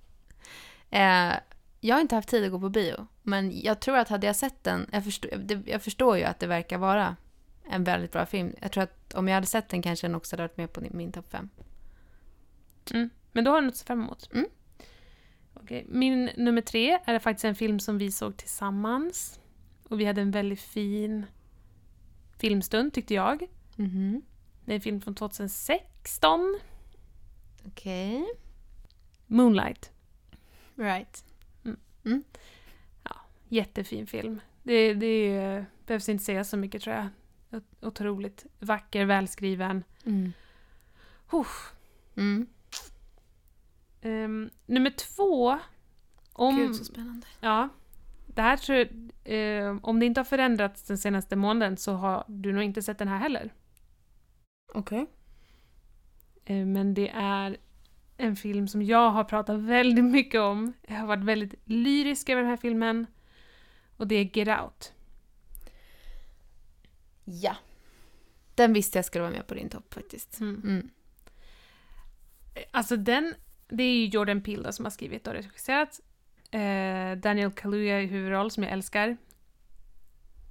Eh, jag har inte haft tid att gå på bio, men jag tror att hade jag sett den, jag förstår, jag förstår ju att det verkar vara en väldigt bra film. Jag tror att om jag hade sett den kanske den också hade varit med på min topp fem. Mm. Men då har du något att se fram emot. Mm. Okej, Min nummer tre är faktiskt en film som vi såg tillsammans. Och vi hade en väldigt fin filmstund tyckte jag. Mhm. Det är en film från 2016. Okej. Moonlight. Right. Jättefin film. Det, det eh, behövs inte säga så mycket tror jag. Ot- Otroligt vacker, välskriven. Mm. Mm. Ehm, nummer två. Om, Gud så spännande. Ja. Det här tror jag, eh, om det inte har förändrats den senaste månaden så har du nog inte sett den här heller. Okej. Eh, men det är en film som jag har pratat väldigt mycket om. Jag har varit väldigt lyrisk över den här filmen. Och det är Get Out. Ja. Den visste jag skulle vara med på din topp faktiskt. Mm. Mm. Alltså den, det är ju Jordan Peele då som har skrivit och regisserat. Eh, Daniel Kaluuya i huvudroll som jag älskar.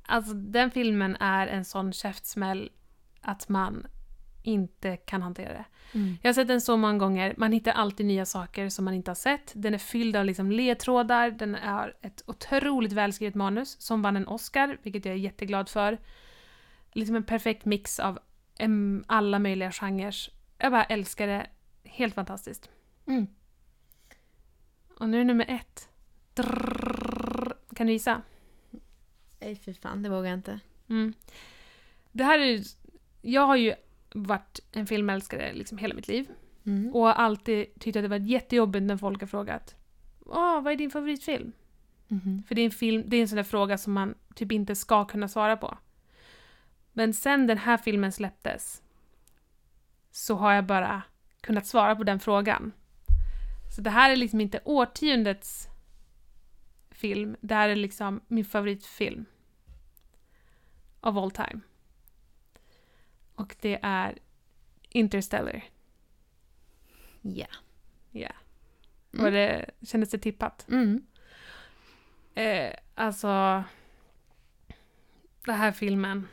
Alltså den filmen är en sån käftsmäll att man inte kan hantera det. Mm. Jag har sett den så många gånger, man hittar alltid nya saker som man inte har sett. Den är fylld av liksom ledtrådar, den är ett otroligt välskrivet manus som vann en Oscar, vilket jag är jätteglad för. Liksom en perfekt mix av alla möjliga genrer. Jag bara älskar det. Helt fantastiskt. Mm. Och nu nummer ett. Drrrr. Kan du gissa? Nej fy fan, det vågar jag inte. Mm. Det här är ju... Jag har ju varit en filmälskare liksom hela mitt liv. Mm. Och alltid tyckt att det varit jättejobbigt när folk har frågat Åh, vad är din favoritfilm? Mhm. För det är en film, det är en sån där fråga som man typ inte ska kunna svara på. Men sen den här filmen släpptes så har jag bara kunnat svara på den frågan. Så det här är liksom inte årtiondets film, det här är liksom min favoritfilm. Of all time. Och det är Interstellar. Ja. Ja. Mm. Och det kändes det tippat. Mm. Eh, alltså... Den här filmen...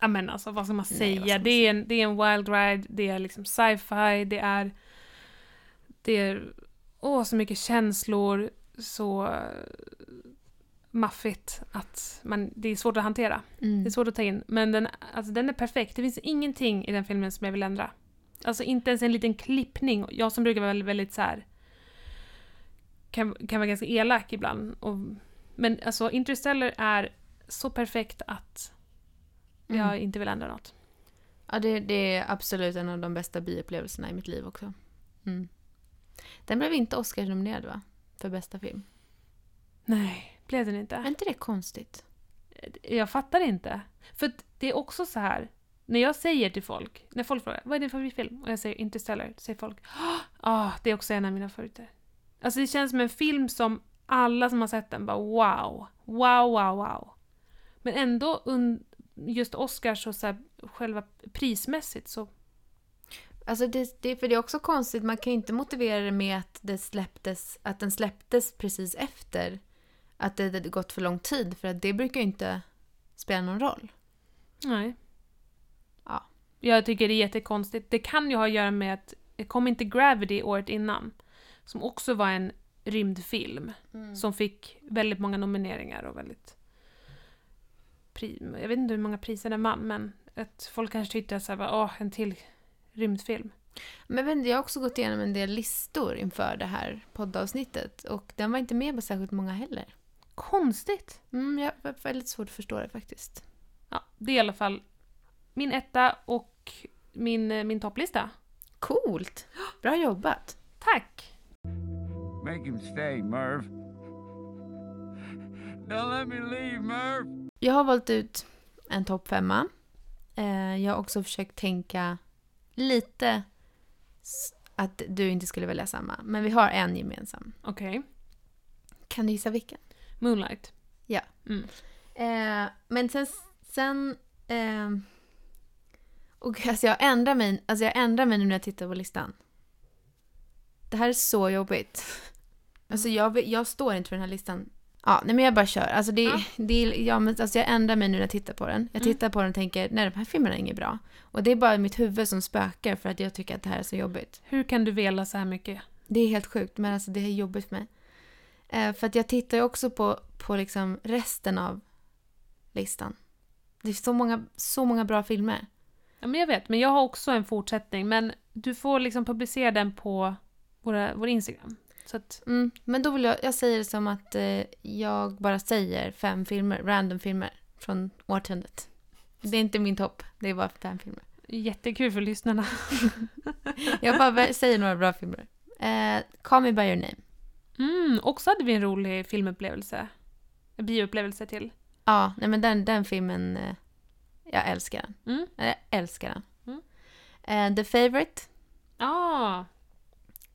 Ja men alltså vad ska man Nej, säga? vad ska man det, är en, det är en wild ride, det är liksom sci-fi, det är... Det är... Åh, så mycket känslor, så... maffigt att man, det är svårt att hantera. Mm. Det är svårt att ta in. Men den, alltså, den är perfekt. Det finns ingenting i den filmen som jag vill ändra. Alltså inte ens en liten klippning. Jag som brukar vara väldigt, väldigt så här kan, kan vara ganska elak ibland. Och, men alltså Interstellar är så perfekt att jag Mm. inte vill ändra något. Ja, det, det är absolut en av de bästa biupplevelserna i mitt liv också. Mm. Den blev inte Oscars-nominerad va? För bästa film. Nej, blev den Är inte. inte det konstigt? Jag fattar inte. För det är också så här. När jag säger till folk, när folk frågar vad är din favoritfilm? Och jag säger Interstellar, då säger folk ja, ah, det är också en av mina favoriter. Alltså det känns som en film som alla som har sett den bara wow, wow, wow, wow. Men ändå just Oscars och så här, själva prismässigt så Alltså det, det, för det är också konstigt, man kan ju inte motivera det med att, det släpptes, att den släpptes precis efter att det hade gått för lång tid, för att det brukar ju inte spela någon roll. Nej. Ja. Jag tycker det är jättekonstigt. Det kan ju ha att göra med att det kom inte Gravity året innan, som också var en rymdfilm, som fick väldigt många nomineringar och väldigt... Pri, jag vet inte hur många priser den vann, men att folk kanske tyckte att åh, en till rymdfilm. Men jag har också gått igenom en del listor inför det här poddavsnittet och den var inte med på särskilt många heller. Konstigt. Mm, jag har väldigt svårt att förstå det faktiskt. Ja, det är i alla fall min etta och min, eh, min topplista. Coolt! Bra jobbat! Tack! Make him stay, Merv. Don't let me leave, Merv. Jag har valt ut en topp femma. Eh, jag har också försökt tänka lite att du inte skulle välja samma. Men vi har en gemensam. Okej. Kan du gissa vilken? Moonlight. Ja. Mm. Eh, men sen... sen eh, och alltså jag ändrar mig, alltså jag ändrar mig nu när jag tittar på listan. Det här är så jobbigt. Alltså jag, jag står inte för den här listan. Ja, nej men jag bara kör. Alltså det, Ja. det ja, men alltså jag ändrar mig nu när jag tittar på den. Jag Mm. tittar på den och tänker, nej de här filmerna är inget bra. Och det är bara mitt huvud som spökar för att jag tycker att det här är så jobbigt. Hur kan du vela så här mycket? Det är helt sjukt, men alltså det är jobbigt för mig. Eh, för att jag tittar ju också på, på liksom resten av listan. Det är så många, så många bra filmer. Ja, men jag vet, men jag har också en fortsättning. Men du får liksom publicera den på våra, vår Instagram. Så att, Mm, men då vill jag, jag säger det som att eh, jag bara säger fem filmer, random filmer från årtiondet. Det är inte min topp, det är bara fem filmer. jättekul för lyssnarna. Jag bara säger några bra filmer. Eh, Call me by your name. Mm, också hade vi en rolig filmupplevelse. En bioupplevelse till. Ja, nej men den, den filmen, eh, jag älskar den. Mm. Jag älskar den. Mm. Eh, The Favourite. Ah,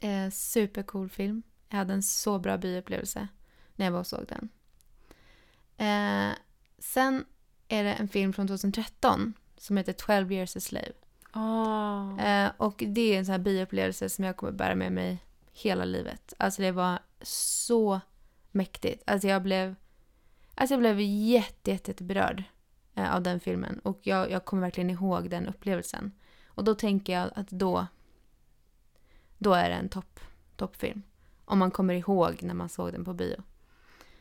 Eh, supercool film. Jag hade en så bra bioupplevelse när jag var och såg den. Eh, sen är det en film från 2013 som heter 12 years a slave. ah. Eh, och det är en sån här bioupplevelse som jag kommer bära med mig hela livet. Alltså det var så mäktigt. Alltså jag blev, alltså jag blev jätte, jätte, jätte berörd eh, av den filmen. Och jag, jag kommer verkligen ihåg den upplevelsen. Och då tänker jag att då, då är det en topp, toppfilm. Om man kommer ihåg när man såg den på bio.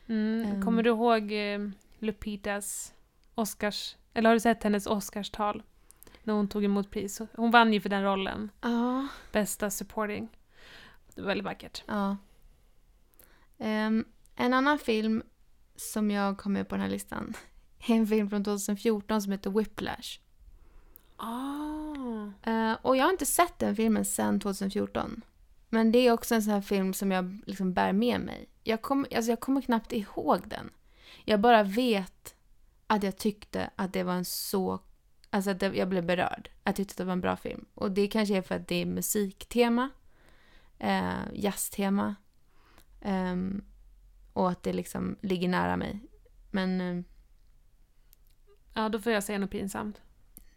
Mm. Ehm. Kommer du ihåg eh, Lupitas Oscars... Eller har du sett hennes Oscarstal? När hon tog emot pris. Hon vann ju för den rollen. Ja. Bästa supporting. Det var väldigt vackert. Ja. Ehm, en annan film som jag har med på den här listan är en film från 2014 som heter Whiplash. Ah. Eh, och jag har inte sett den filmen sedan 2014. Men det är också en sån här film som jag liksom bär med mig. Jag, kom, alltså jag kommer knappt ihåg den. Jag bara vet att jag tyckte att det var en så... Alltså att jag blev berörd. Att jag tyckte att det var en bra film. Och det kanske är för att det är musiktema. Eh, jazztema. Ehm, och att det liksom ligger nära mig. Men eh, Ja, då får jag säga något pinsamt.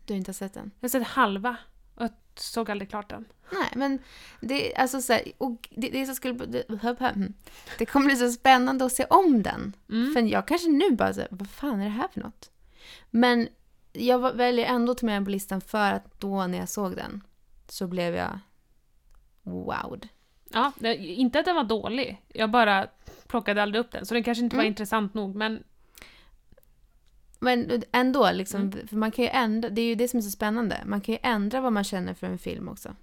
du har inte sett den? Jag har sett halva och såg aldrig klart den. Nej, men det, alltså så här, och det, det, är så skulle, det, mm. det kommer bli så spännande att se om den. Mm. För jag kanske nu bara så vad fan är det här för något? Men jag väljer ändå att ta med den på listan för att då när jag såg den så blev jag wowed. Ja, det, inte att den var dålig. Jag bara plockade aldrig upp den. Så den kanske inte var Mm. intressant nog, men Men ändå, liksom, Mm. för man kan ju ändra, det är ju det som är så spännande. Man kan ju ändra vad man känner för en film också.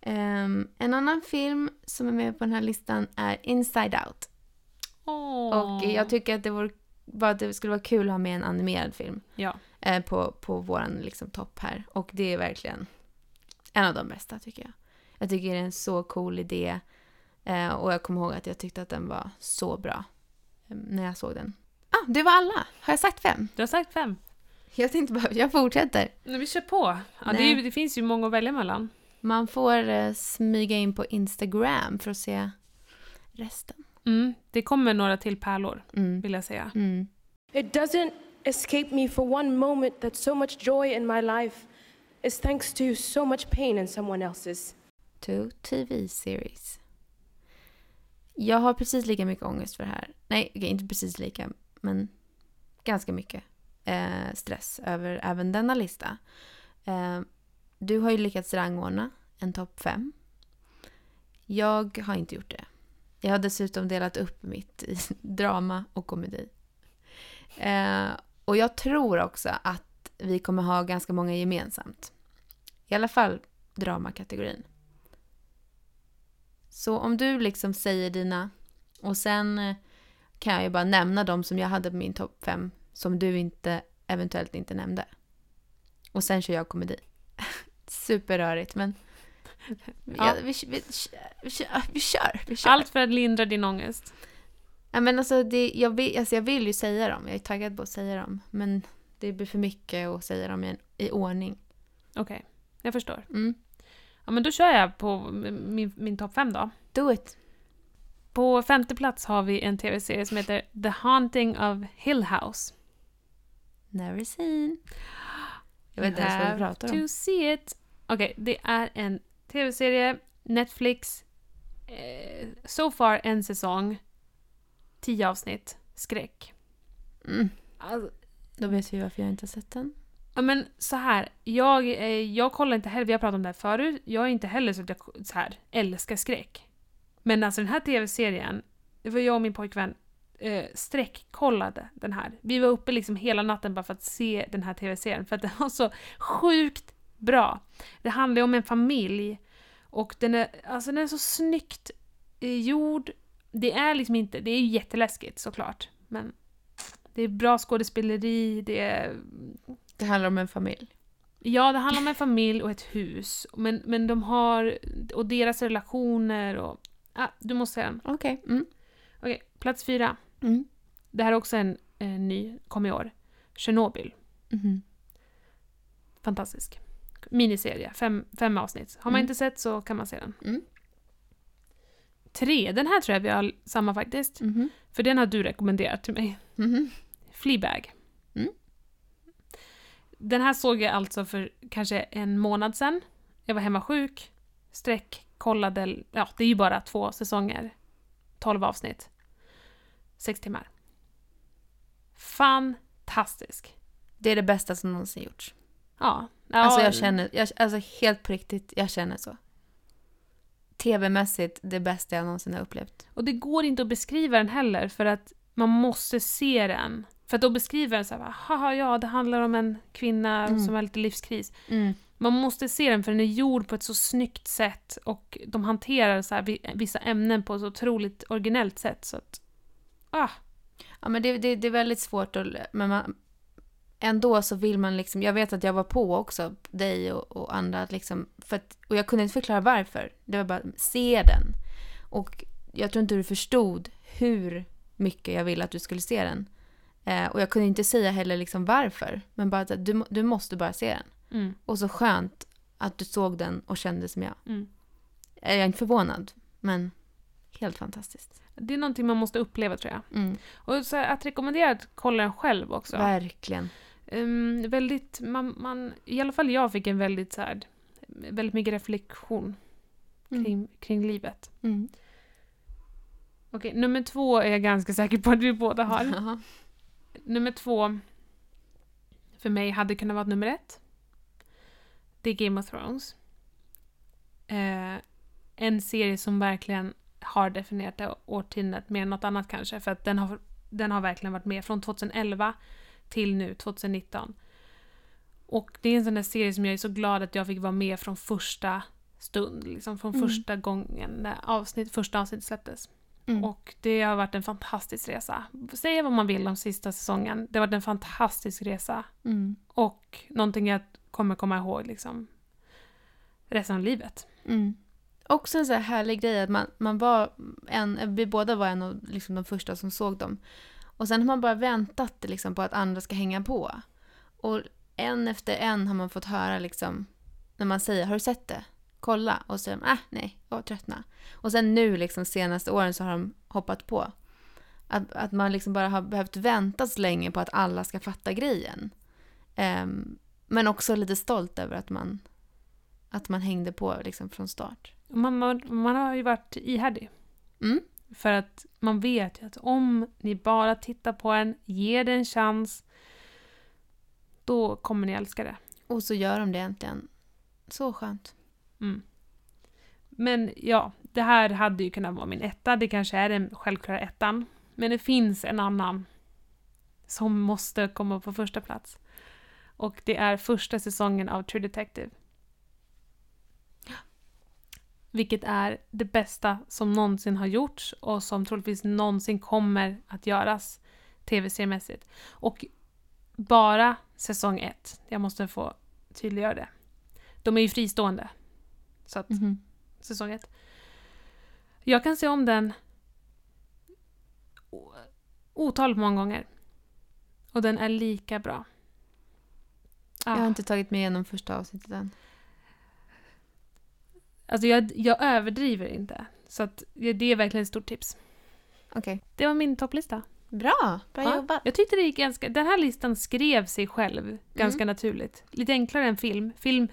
Ehm, en annan film som är med på den här listan är Inside Out. åh. Och jag tycker att det, vore, bara att det skulle vara kul att ha med en animerad film Ja. eh, på, på våran liksom, topp här. Och det är verkligen en av de bästa tycker jag. Jag tycker det är en så cool idé. Eh, och jag kommer ihåg att jag tyckte att den var så bra eh, när jag såg den. Ah, det var alla! Har jag sagt fem? Du har sagt fem. Jag tänkte bara, jag fortsätter. Men vi kör på. Ja, det, är, det finns ju många att välja mellan. Man får eh, smyga in på Instagram för att se resten. Mm, det kommer några till pärlor, Mm. vill jag säga. Mm. It doesn't escape me for one moment that so much joy in my life is thanks to so much pain in someone else's to TV-series. Jag har precis lika mycket ångest för det här. Nej, okay, inte precis lika, men ganska mycket eh, stress över även denna lista. Eh, du har ju lyckats rangordna en topp fem. Jag har inte gjort det. Jag har dessutom delat upp mitt i drama och komedi. Eh, och jag tror också att vi kommer ha ganska många gemensamt. I alla fall dramakategorin. Så om du liksom säger dina och sen eh, kan jag ju bara nämna de som jag hade på min topp fem som du inte eventuellt inte nämnde. Och sen kör jag komedi. Superrörigt men Ja. vi, vi, vi, vi, kör, vi kör. Vi kör. Allt för att lindra din ångest. Ja, men alltså, det, jag, vill, alltså jag vill ju säga dem, jag är taggad på att säga dem. Men det blir för mycket att säga dem i, en, i ordning. Okej, jag förstår. Mm. Ja, men då kör jag på min, min topp fem då. Do it! På femte plats har vi en tv-serie som heter The Haunting of Hill House. Never seen. Jag vet inte ens vad du pratar to om. see it. Okej, det är en tv-serie, Netflix. Eh, so far en säsong. Tio avsnitt. Skräck. Mm. Alltså, Då vet vi varför jag inte har sett den. Ja men så här, jag, eh, jag kollar inte heller, vi har pratat om det här förut, jag är inte heller så att jag så här, älskar skräck. Men alltså den här tv-serien, det var jag och min pojkvän eh, sträckkollade den här. Vi var uppe liksom hela natten bara för att se den här tv-serien, för att den var så sjukt bra. Det handlar ju om en familj, och den är, alltså den är så snyggt eh, gjord. Det är liksom inte, det är ju jätteläskigt såklart, men det är bra skådespeleri, det är det handlar om en familj. Ja, det handlar om en familj och ett hus. Men, men de har... Och deras relationer och... Ah, du måste säga den. Okej. Mm. Okej, plats fyra. Mm. Det här är också en, en ny, kom i år. Tjernobyl. Mhm. Fantastisk. Miniserie, fem, fem avsnitt. Har man Mm. inte sett så kan man se den. Mm. Tre, den här tror jag vi har samma faktiskt. Mhm. För den har du rekommenderat till mig. Mhm. Fleabag. Den här såg jag alltså för kanske en månad sedan. Jag var hemma sjuk. Sträck, kollade, ja det är ju bara två säsonger. 12 avsnitt. Sex timmar. Fantastisk. Det är det bästa som någonsin gjorts. Ja. ja Alltså jag känner, jag, alltså helt på riktigt, jag känner så. TV-mässigt det bästa jag någonsin har upplevt. Och det går inte att beskriva den heller för att man måste se den. För att då beskriver den så här, haha ja det handlar om en kvinna Mm. som har lite livskris. Man måste se den för den är gjord på ett så snyggt sätt och de hanterar så här vi- vissa ämnen på ett så otroligt originellt sätt så att... Ah, Ja men det, det, det är väldigt svårt att, men man, ändå så vill man liksom, jag vet att jag var på också dig och, och andra liksom, för att, och jag kunde inte förklara varför. Det var bara, se den. Och jag tror inte du förstod hur mycket jag ville att du skulle se den. Eh, och jag kunde inte säga heller liksom varför, men bara att du, du måste bara se den. mm, Och så skönt att du såg den och kände som jag. mm. Jag är inte förvånad, men helt fantastiskt. Det är någonting man måste uppleva tror jag. Mm, Och så att rekommendera att kolla den själv också. Verkligen. Ehm, väldigt, man, man, I alla fall jag fick en väldigt så här, väldigt mycket reflektion Mm. kring, kring livet. Mm. Okej, nummer två är jag ganska säker på att vi båda har. Nummer två för mig hade kunnat vara nummer ett. Det är Game of Thrones. Eh, en serie som verkligen har definierat det årtiondet mer än något annat kanske. För att den har, den har verkligen varit med från 2011 till nu, 2019. Och det är en sån där serie som jag är så glad att jag fick vara med från första stund. Liksom från Mm. första gången när avsnitt, första avsnittet släpptes. Mm. Och det har varit en fantastisk resa. Säga vad man vill om sista säsongen. Det har varit en fantastisk resa. Mm. Och någonting jag kommer komma ihåg liksom resten av livet. Mm. Också en så här härlig grej att man, man var en, vi båda var en av liksom de första som såg dem. Och sen har man bara väntat liksom på att andra ska hänga på. Och en efter en har man fått höra liksom, när man säger har du sett det? Kolla. Och de, äh, nej, jag tröttna. Och sen nu liksom senaste åren så har de hoppat på. Att, att man liksom bara har behövt vänta så länge på att alla ska fatta grejen. Ehm, men också lite stolt över att man, att man hängde på liksom från start. Man, man, man har ju varit ihärdig. Mm. För att man vet ju att om ni bara tittar på den, ger det en chans, då kommer ni älska det. Och så gör de det äntligen. Så skönt. Mm. Men ja, det här hade ju kunnat vara min etta. Det kanske är den självklara ettan. Men det finns en annan som måste komma på första plats. Och det är första säsongen av True Detective. vilket är det bästa som någonsin har gjorts och som troligtvis någonsin kommer att göras tv-seriemässigt. Och bara säsong ett. Jag måste få tydliggöra det. De är ju fristående. Så att Mhm. säsong ett. Jag kan se om den otaligt många gånger. Och den är lika bra. Jag har Ah. inte tagit mig igenom första avsnittet än. Alltså jag, jag överdriver inte. Så att det är verkligen ett stort tips. Okej. Det var min topplista. Bra! Bra Ja, jobbat. Jag tyckte det gick ganska... Den här listan skrev sig själv ganska naturligt. Lite enklare än film. Film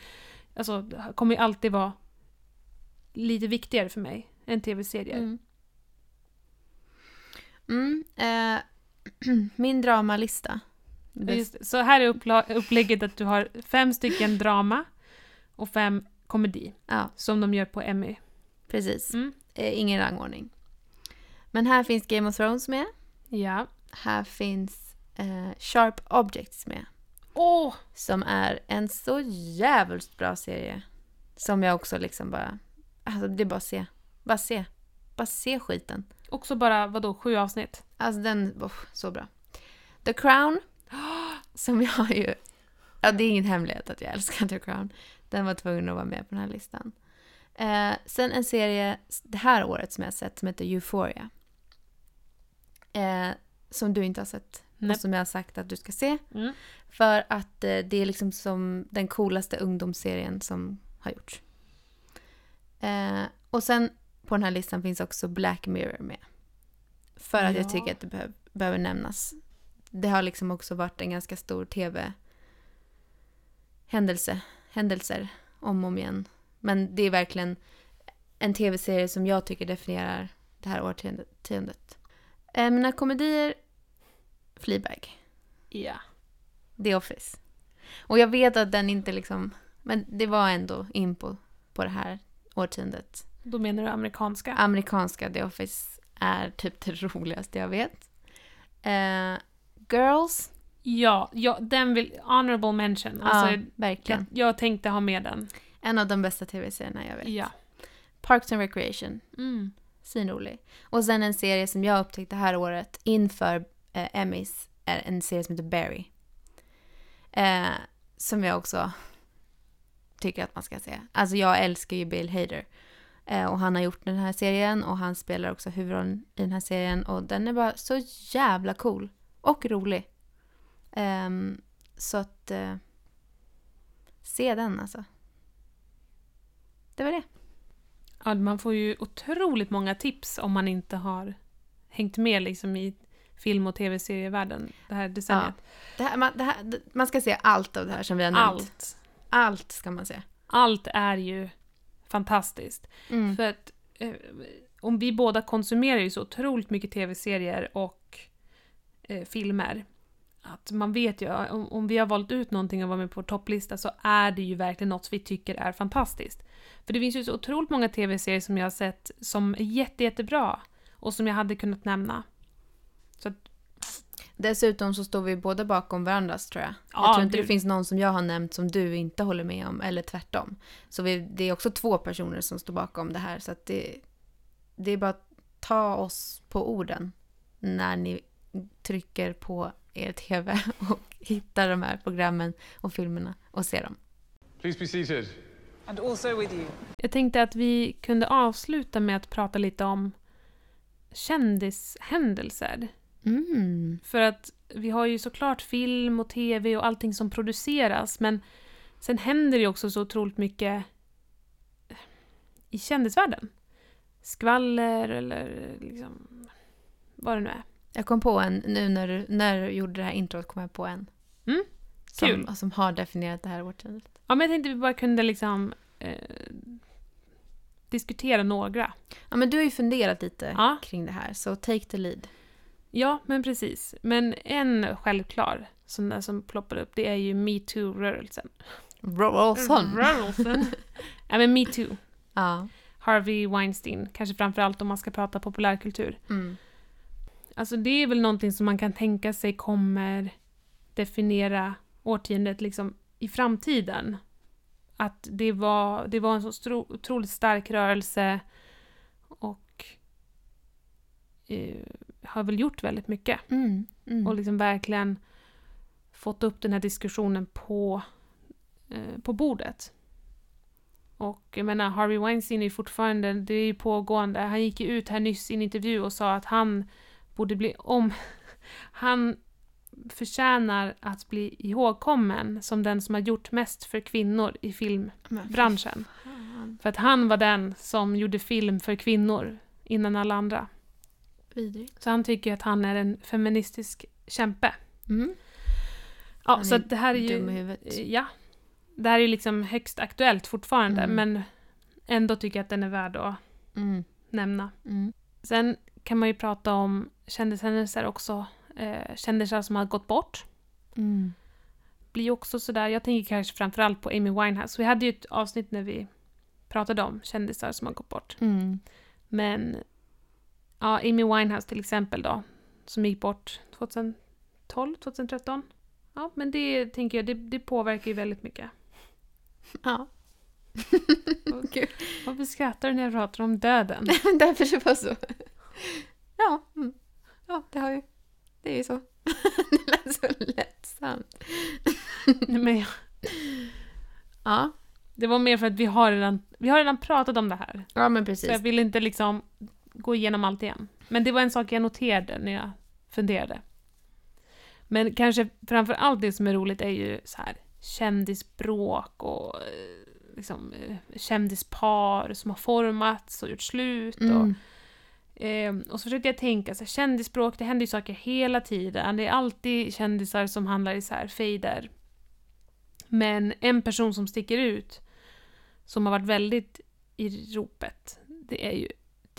alltså, kommer ju alltid vara lite viktigare för mig än tv-serier. Mm. Mm, eh, min dramalista. Just. Så här är upplägget att du har fem stycken drama och fem komedi. Ja, Som de gör på Emmy. precis. Mm. Eh, ingen rangordning. Men här finns Game of Thrones med. Ja. Här finns eh, Sharp Objects med. Åh! Som är en så jävligt bra serie. Som jag också liksom bara... Alltså det är bara att se. Bara se. Bara se skiten. Också bara, vadå, sju avsnitt? Alltså den, oh, så bra. The Crown. Som jag ju... Ja, det är ingen hemlighet att jag älskar The Crown. Den var tvungen att vara med på den här listan. Eh, sen en serie det här året som jag har sett som heter Euphoria. Eh, som du inte har sett. Nej. Och som jag har sagt att du ska se. Mm. För att eh, det är liksom som den coolaste ungdomsserien som har gjorts. Eh, och sen på den här listan finns också Black Mirror med. För att Ja. jag tycker att det behöv, behöver nämnas. Det har liksom också varit en ganska stor tv-händelse. Händelser om och om igen. Men det är verkligen en tv-serie som jag tycker definierar det här årtiondet. Eh, mina komedier, Fleabag. Ja. The Office. Och jag vet att den inte liksom... Men det var ändå in på, på det här årtiondet. Då menar du amerikanska? Amerikanska The Office är typ det roligaste jag vet. Eh, Girls. Ja, ja, den vill... Honorable mention. Alltså, ja, verkligen. jag, jag tänkte ha med den. En av de bästa tv-serierna jag vet. Ja. Parks and Recreation. Mm. Svinrolig. Och sen en serie som jag upptäckte här året inför eh, Emmys är en serie som heter Barry. Eh, som jag också tycker att man ska se. Alltså jag älskar ju Bill Hader. Eh, och han har gjort den här serien och han spelar också huvudrollen i den här serien och den är bara så jävla cool. Och rolig. Ehm, så att... Eh, se den alltså. Det var det. Ja, man får ju otroligt många tips om man inte har hängt med liksom i film och tv-serievärlden det här decenniet. Det här, man, det här, man ska se allt av det här som vi har nämnt. Allt. Allt ska man se. Allt är ju fantastiskt. Mm. För att eh, om vi båda konsumerar ju så otroligt mycket tv-serier och eh, filmer. Att man vet ju, om, om vi har valt ut någonting och vara med på topplista så är det ju verkligen något vi tycker är fantastiskt. För det finns ju så otroligt många tv-serier som jag har sett som är jätte, jättebra och som jag hade kunnat nämna. Dessutom så står vi båda bakom varandras tror jag. Ja, jag tror inte gud. det finns någon som jag har nämnt som du inte håller med om, eller tvärtom. Så vi, det är också två personer som står bakom det här, så att det, det är bara att ta oss på orden när ni trycker på er tv och hittar de här programmen och filmerna och ser dem. Please be seated. and also with you. jag tänkte att vi kunde avsluta med att prata lite om kändishändelser. Mm. För att vi har ju såklart film och tv och allting som produceras, men sen händer det ju också så otroligt mycket i kändisvärlden. Skvaller eller liksom vad det nu är. Jag kom på en, nu när du, när du gjorde det här introt kom jag på en. Mm, Som, kul. som har definierat det här årtiondet. Ja, men jag tänkte vi bara kunde liksom eh, diskutera några. Ja, men du har ju funderat lite Ja. kring det här, så take the lead. Ja, men precis. Men en självklar sån där som ploppar upp, det är ju metoo-rörelsen. Rolson. Rörelsen. ja, men metoo. Ja. Harvey Weinstein, kanske framförallt om man ska prata populärkultur. Mm. Alltså det är väl någonting som man kan tänka sig kommer definiera årtiondet liksom i framtiden. att det var, det var en så otroligt stark rörelse och eh, har väl gjort väldigt mycket. Mm. Mm. Och liksom verkligen fått upp den här diskussionen på, eh, på bordet. Och jag menar, Harvey Weinstein är ju fortfarande, det är ju pågående. Han gick ju ut här nyss i en intervju och sa att han borde bli om... Han förtjänar att bli ihågkommen som den som har gjort mest för kvinnor i filmbranschen. För att han var den som gjorde film för kvinnor innan alla andra. Vidrigt. Så han tycker att han är en feministisk kämpe. Mm. Ja, Han så det här är ju... Ja. Det här är ju liksom högst aktuellt fortfarande, Mm. men ändå tycker jag att den är värd att Mm. nämna. Mm. Sen kan man ju prata om kändishändelser också. Eh, kändisar som har gått bort. Mm. Blir också sådär, jag tänker kanske framförallt på Amy Winehouse. Vi hade ju ett avsnitt när vi pratade om kändisar som har gått bort. Mm. Men ja, Amy Winehouse till exempel då, som gick bort 2012, 2013. Ja, men det tänker jag, det, det påverkar ju väldigt mycket. Ja. Gud. Varför skrattar du när jag pratar om döden? Därför det var så. Ja, mm. ja det har ju... Det är ju så. det lät så lättsamt. Nej, men jag, Ja, det var mer för att vi har redan, vi har redan pratat om det här. ja men Så precis. jag vill inte liksom gå igenom allt igen. Men det var en sak jag noterade när jag funderade. Men kanske framför allt det som är roligt är ju så här kändisbråk och eh, liksom, eh, kändispar som har formats och gjort slut. Och, Mm. eh, och så försökte jag tänka, så här, kändisspråk, det händer ju saker hela tiden. Det är alltid kändisar som handlar i så här fejder. Men en person som sticker ut, som har varit väldigt i ropet, det är ju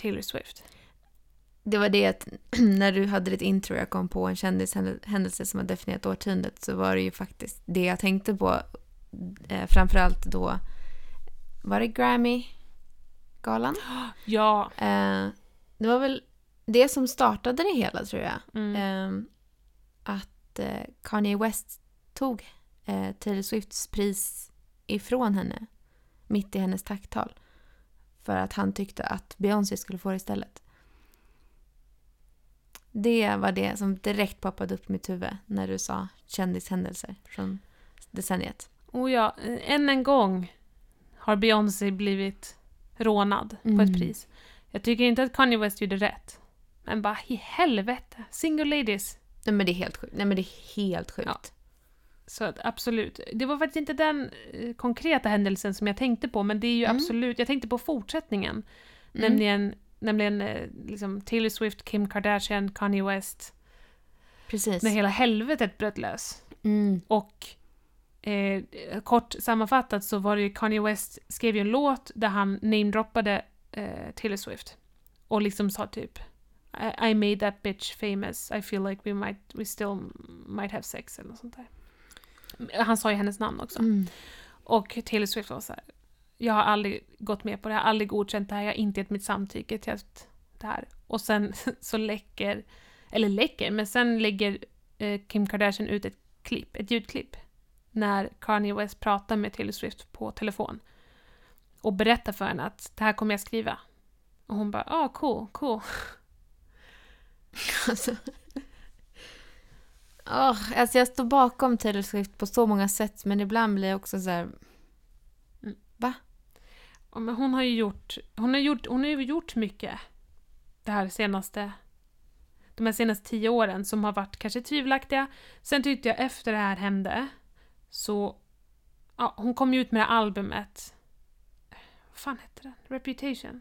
Taylor Swift. Det var det att när du hade ditt intro jag kom på en kändishändelse som har definierat årtiondet så var det ju faktiskt det jag tänkte på. Eh, framförallt då, var det Grammy-galan? Ja, Eh, det var väl det som startade det hela tror jag. mm. Eh, att Kanye West tog eh, Taylor Swifts pris ifrån henne mitt i hennes tacktal. För att han tyckte att Beyoncé skulle få det istället. Det var det som direkt poppade upp i mitt huvud när du sa kändishändelser från decenniet. och ja, eh, än en gång har Beyoncé blivit rånad på Mm. ett pris. Jag tycker inte att Kanye West gjorde rätt. Men bara i helvete, single ladies. Nej men det är helt sjukt. Nej men det är helt sjukt. Ja. Så att absolut. Det var faktiskt inte den eh, konkreta händelsen som jag tänkte på, men det är ju Mm. absolut, jag tänkte på fortsättningen. Mm. Nämligen, nämligen eh, liksom Taylor Swift, Kim Kardashian, Kanye West. Precis. När hela helvetet bröt lös. Mm. Och eh, kort sammanfattat så var det ju Kanye West skrev ju en låt där han namedroppade eh, Taylor Swift. Och liksom sa typ I, I made that bitch famous, I feel like we might, we still might have sex eller något sånt där. Han sa ju hennes namn också. Mm. Och Taylor Swift var så här. Jag har aldrig gått med på det, jag har aldrig godkänt det här, jag har inte gett mitt samtycke till att det här. Och sen så läcker, eller läcker, men sen lägger eh, Kim Kardashian ut ett klipp, ett ljudklipp. När Kanye West pratar med Taylor Swift på telefon. Och berättar för henne att det här kommer jag skriva. Och hon bara, ah cool, cool. Alltså. Åh, alltså jag står bakom Taylor Swift på så många sätt men ibland blir jag också så här... Ja, men hon har ju gjort, hon har gjort, hon har gjort mycket det här senaste, de här senaste tio åren som har varit kanske tvivelaktiga. Sen tyckte jag efter det här hände så, ja, hon kom ju ut med det här albumet. Vad fan hette den? Reputation.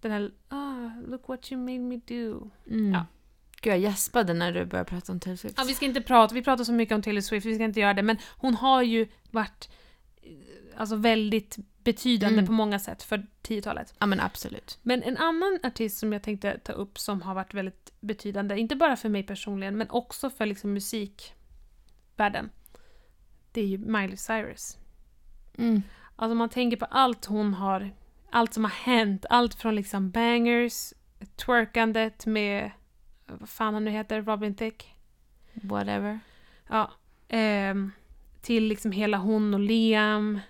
Den här, ah, look what you made me do. Mm. Ja. Gud, jag gäspade när du började prata om Taylor Swift. Ja, vi ska inte prata, vi pratar så mycket om Taylor Swift, vi ska inte göra det, men hon har ju varit eh, alltså väldigt betydande Mm. på många sätt för 10-talet. Ja, men absolut. Men en annan artist som jag tänkte ta upp som har varit väldigt betydande, inte bara för mig personligen, men också för liksom musikvärlden, det är ju Miley Cyrus. Mm. Alltså man tänker på allt hon har, allt som har hänt, allt från liksom bangers, twerkandet med, vad fan han nu heter, Robin Thicke. Whatever. Ja. ehm, till liksom hela hon och Liam,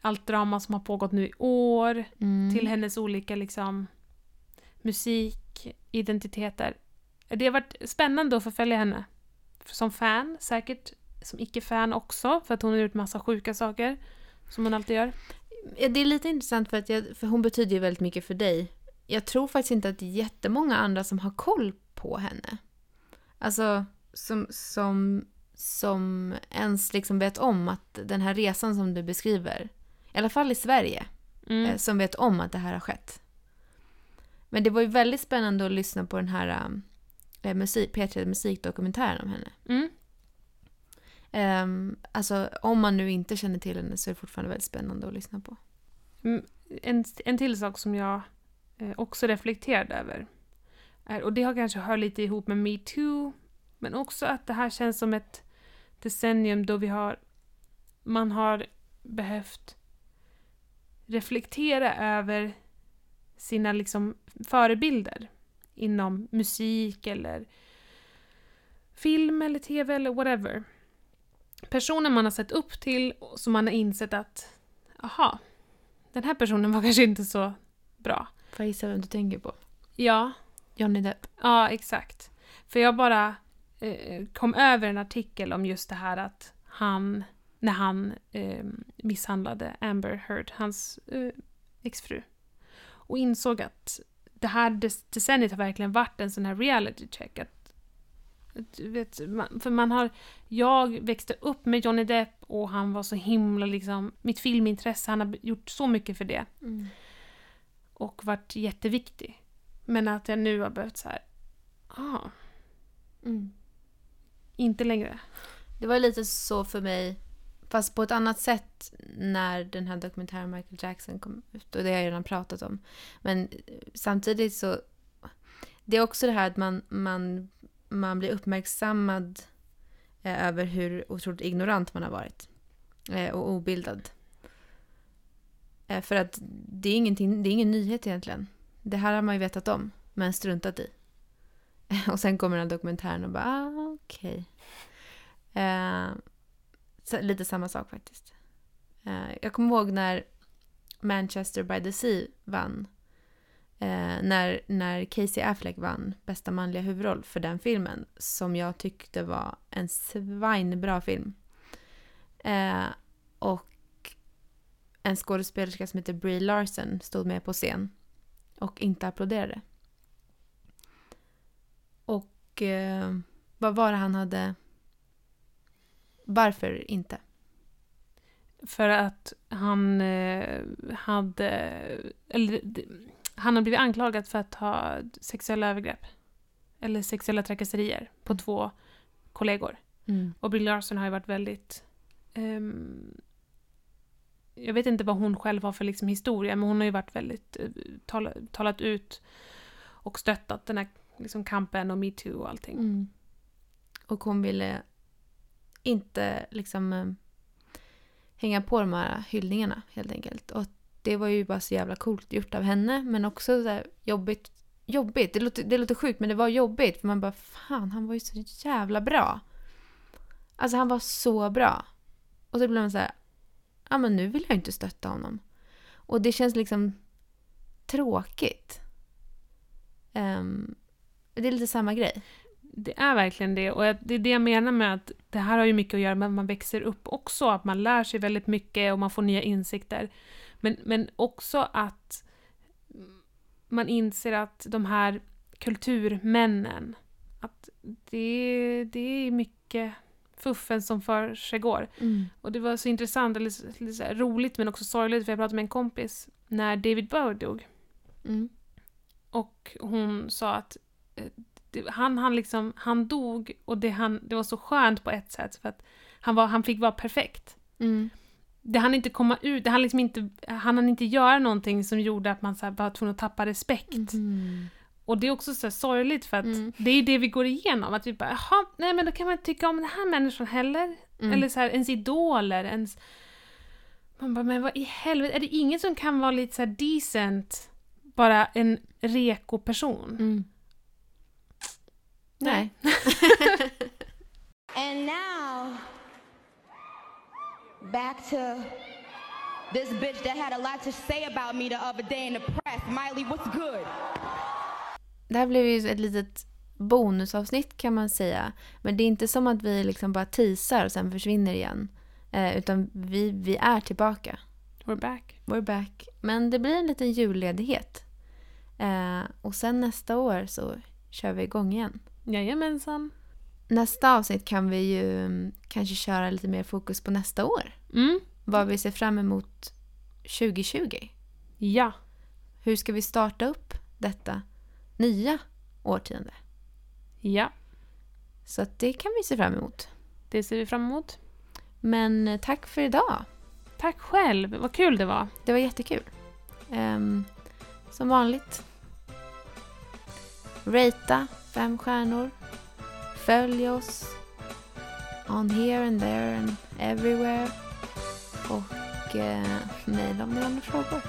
allt drama som har pågått nu i år, Mm. till hennes olika liksom musik, identiteter. Det har varit spännande att förfölja henne. Som fan, säkert som icke-fan också, för att hon har gjort massa sjuka saker. Som hon alltid gör. Det är lite intressant för att jag, för hon betyder ju väldigt mycket för dig. Jag tror faktiskt inte att det är jättemånga andra som har koll på henne. Alltså, som, som, som ens liksom vet om att den här resan som du beskriver, i alla fall i Sverige, Mm. eh, som vet om att det här har skett. Men det var ju väldigt spännande att lyssna på den här eh, musik, P3 musikdokumentären om henne. Mm. Um, alltså om man nu inte känner till henne så är det fortfarande väldigt spännande att lyssna på. Mm, En, en till sak som jag eh, också reflekterade över. Och det har kanske hör lite ihop med metoo. Men också att det här känns som ett decennium då vi har... Man har behövt reflektera över sina liksom förebilder inom musik eller film eller tv eller whatever. Personer man har sett upp till som man har insett att aha, den här personen var kanske inte så bra. Får jag gissa vem du tänker på? Ja, Johnny Depp. ja exakt. För jag bara eh, kom över en artikel om just det här att han, när han eh, misshandlade Amber Heard, hans eh, exfru, och insåg att det här dec- decenniet har verkligen varit en sån här reality check. Att, vet, man, för man har, jag växte upp med Johnny Depp och han var så himla liksom, mitt filmintresse, han har gjort så mycket för det. och varit jätteviktig. Men att jag nu har behövt så här, ah, Mm. inte längre. Det var lite så för mig, fast på ett annat sätt när den här dokumentären Michael Jackson kom ut. Och det har jag redan pratat om. Men eh, samtidigt så... Det är också det här att man, man, man blir uppmärksammad eh, över hur otroligt ignorant man har varit. Eh, och obildad. Eh, för att det är, ingenting, det är ingen nyhet egentligen. Det här har man ju vetat om, men struntat i. Och sen kommer den här dokumentären och bara, ah, okej. Eh, lite samma sak faktiskt. Eh, jag kommer ihåg när Manchester by the Sea vann. Eh, när, när Casey Affleck vann bästa manliga huvudroll för den filmen. Som jag tyckte var en svinbra film. Eh, och en skådespelerska som heter Brie Larson stod med på scen. Och inte applåderade. Och eh, vad var det han hade... Varför inte? För att han eh, hade... Eller, han har blivit anklagad för att ha sexuella övergrepp. Eller sexuella trakasserier på två kollegor. Och Brie Larson har ju varit väldigt... ehm, jag vet inte vad hon själv har för liksom historia, men hon har ju varit väldigt... Eh, Tal, talat ut och stöttat den här liksom, kampen och metoo och allting. Mm. Och hon ville inte liksom eh, hänga på de här hyllningarna helt enkelt. Och det var ju bara så jävla coolt gjort av henne, men också så jobbigt. Jobbigt, det låter, det låter sjukt men det var jobbigt för man bara fan han var ju så jävla bra. Alltså han var så bra. Och så blev man så här, ja men nu vill jag inte stötta honom. Och det känns liksom tråkigt. Um, det är lite samma grej. Det är verkligen det. Och det är det jag menar med att det här har ju mycket att göra med att man växer upp också. Att man lär sig väldigt mycket och man får nya insikter. Men, men också att man inser att de här kulturmännen, att det, det är mycket fuffen som försiggår. Och det var så intressant, eller lite roligt men också sorgligt, för jag pratade med en kompis när David Bowie dog. Mm. Och hon sa att eh, det, han, han, liksom, han dog och det, han, det var så skönt på ett sätt för att han, var, han fick vara perfekt. Mm. Det hann inte komma ut, det hann liksom inte, han hann inte göra någonting som gjorde att man så här, var tvungen att tappa respekt. Mm. Och det är också så sorgligt för att Mm. det är det vi går igenom. Att vi bara, jaha, nej men då kan man inte tycka om den här människan heller. Mm. Eller så här, ens idoler, ens... Man bara, men vad i helvete, är det ingen som kan vara lite så här decent, bara en reko person? Mm. Nej. And now, back to this bitch that had a lot to say about me the other day in the press. Miley, what's good? Det här blev ju ett litet bonusavsnitt kan man säga. Men det är inte som att vi liksom bara teasar och sen försvinner igen. Eh, utan vi, vi är tillbaka. We're back. We're back. Men det blir en liten julledighet. Eh, och sen nästa år så kör vi igång igen. Jajamensan. Nästa avsnitt kan vi ju mm, kanske köra lite mer fokus på nästa år. Mm. Vad vi ser fram emot 2020. Ja. Hur ska vi starta upp detta nya årtionde? Ja. Så att det kan vi se fram emot. Det ser vi fram emot. Men eh, tack för idag. Tack själv. Vad kul det var. Det var jättekul. Ehm, som vanligt. Rata fem stjärnor. Följ oss. On here and there and everywhere. Och eh, mejla om ni har några frågor.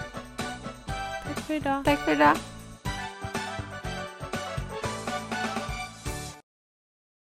För idag. Tack för idag.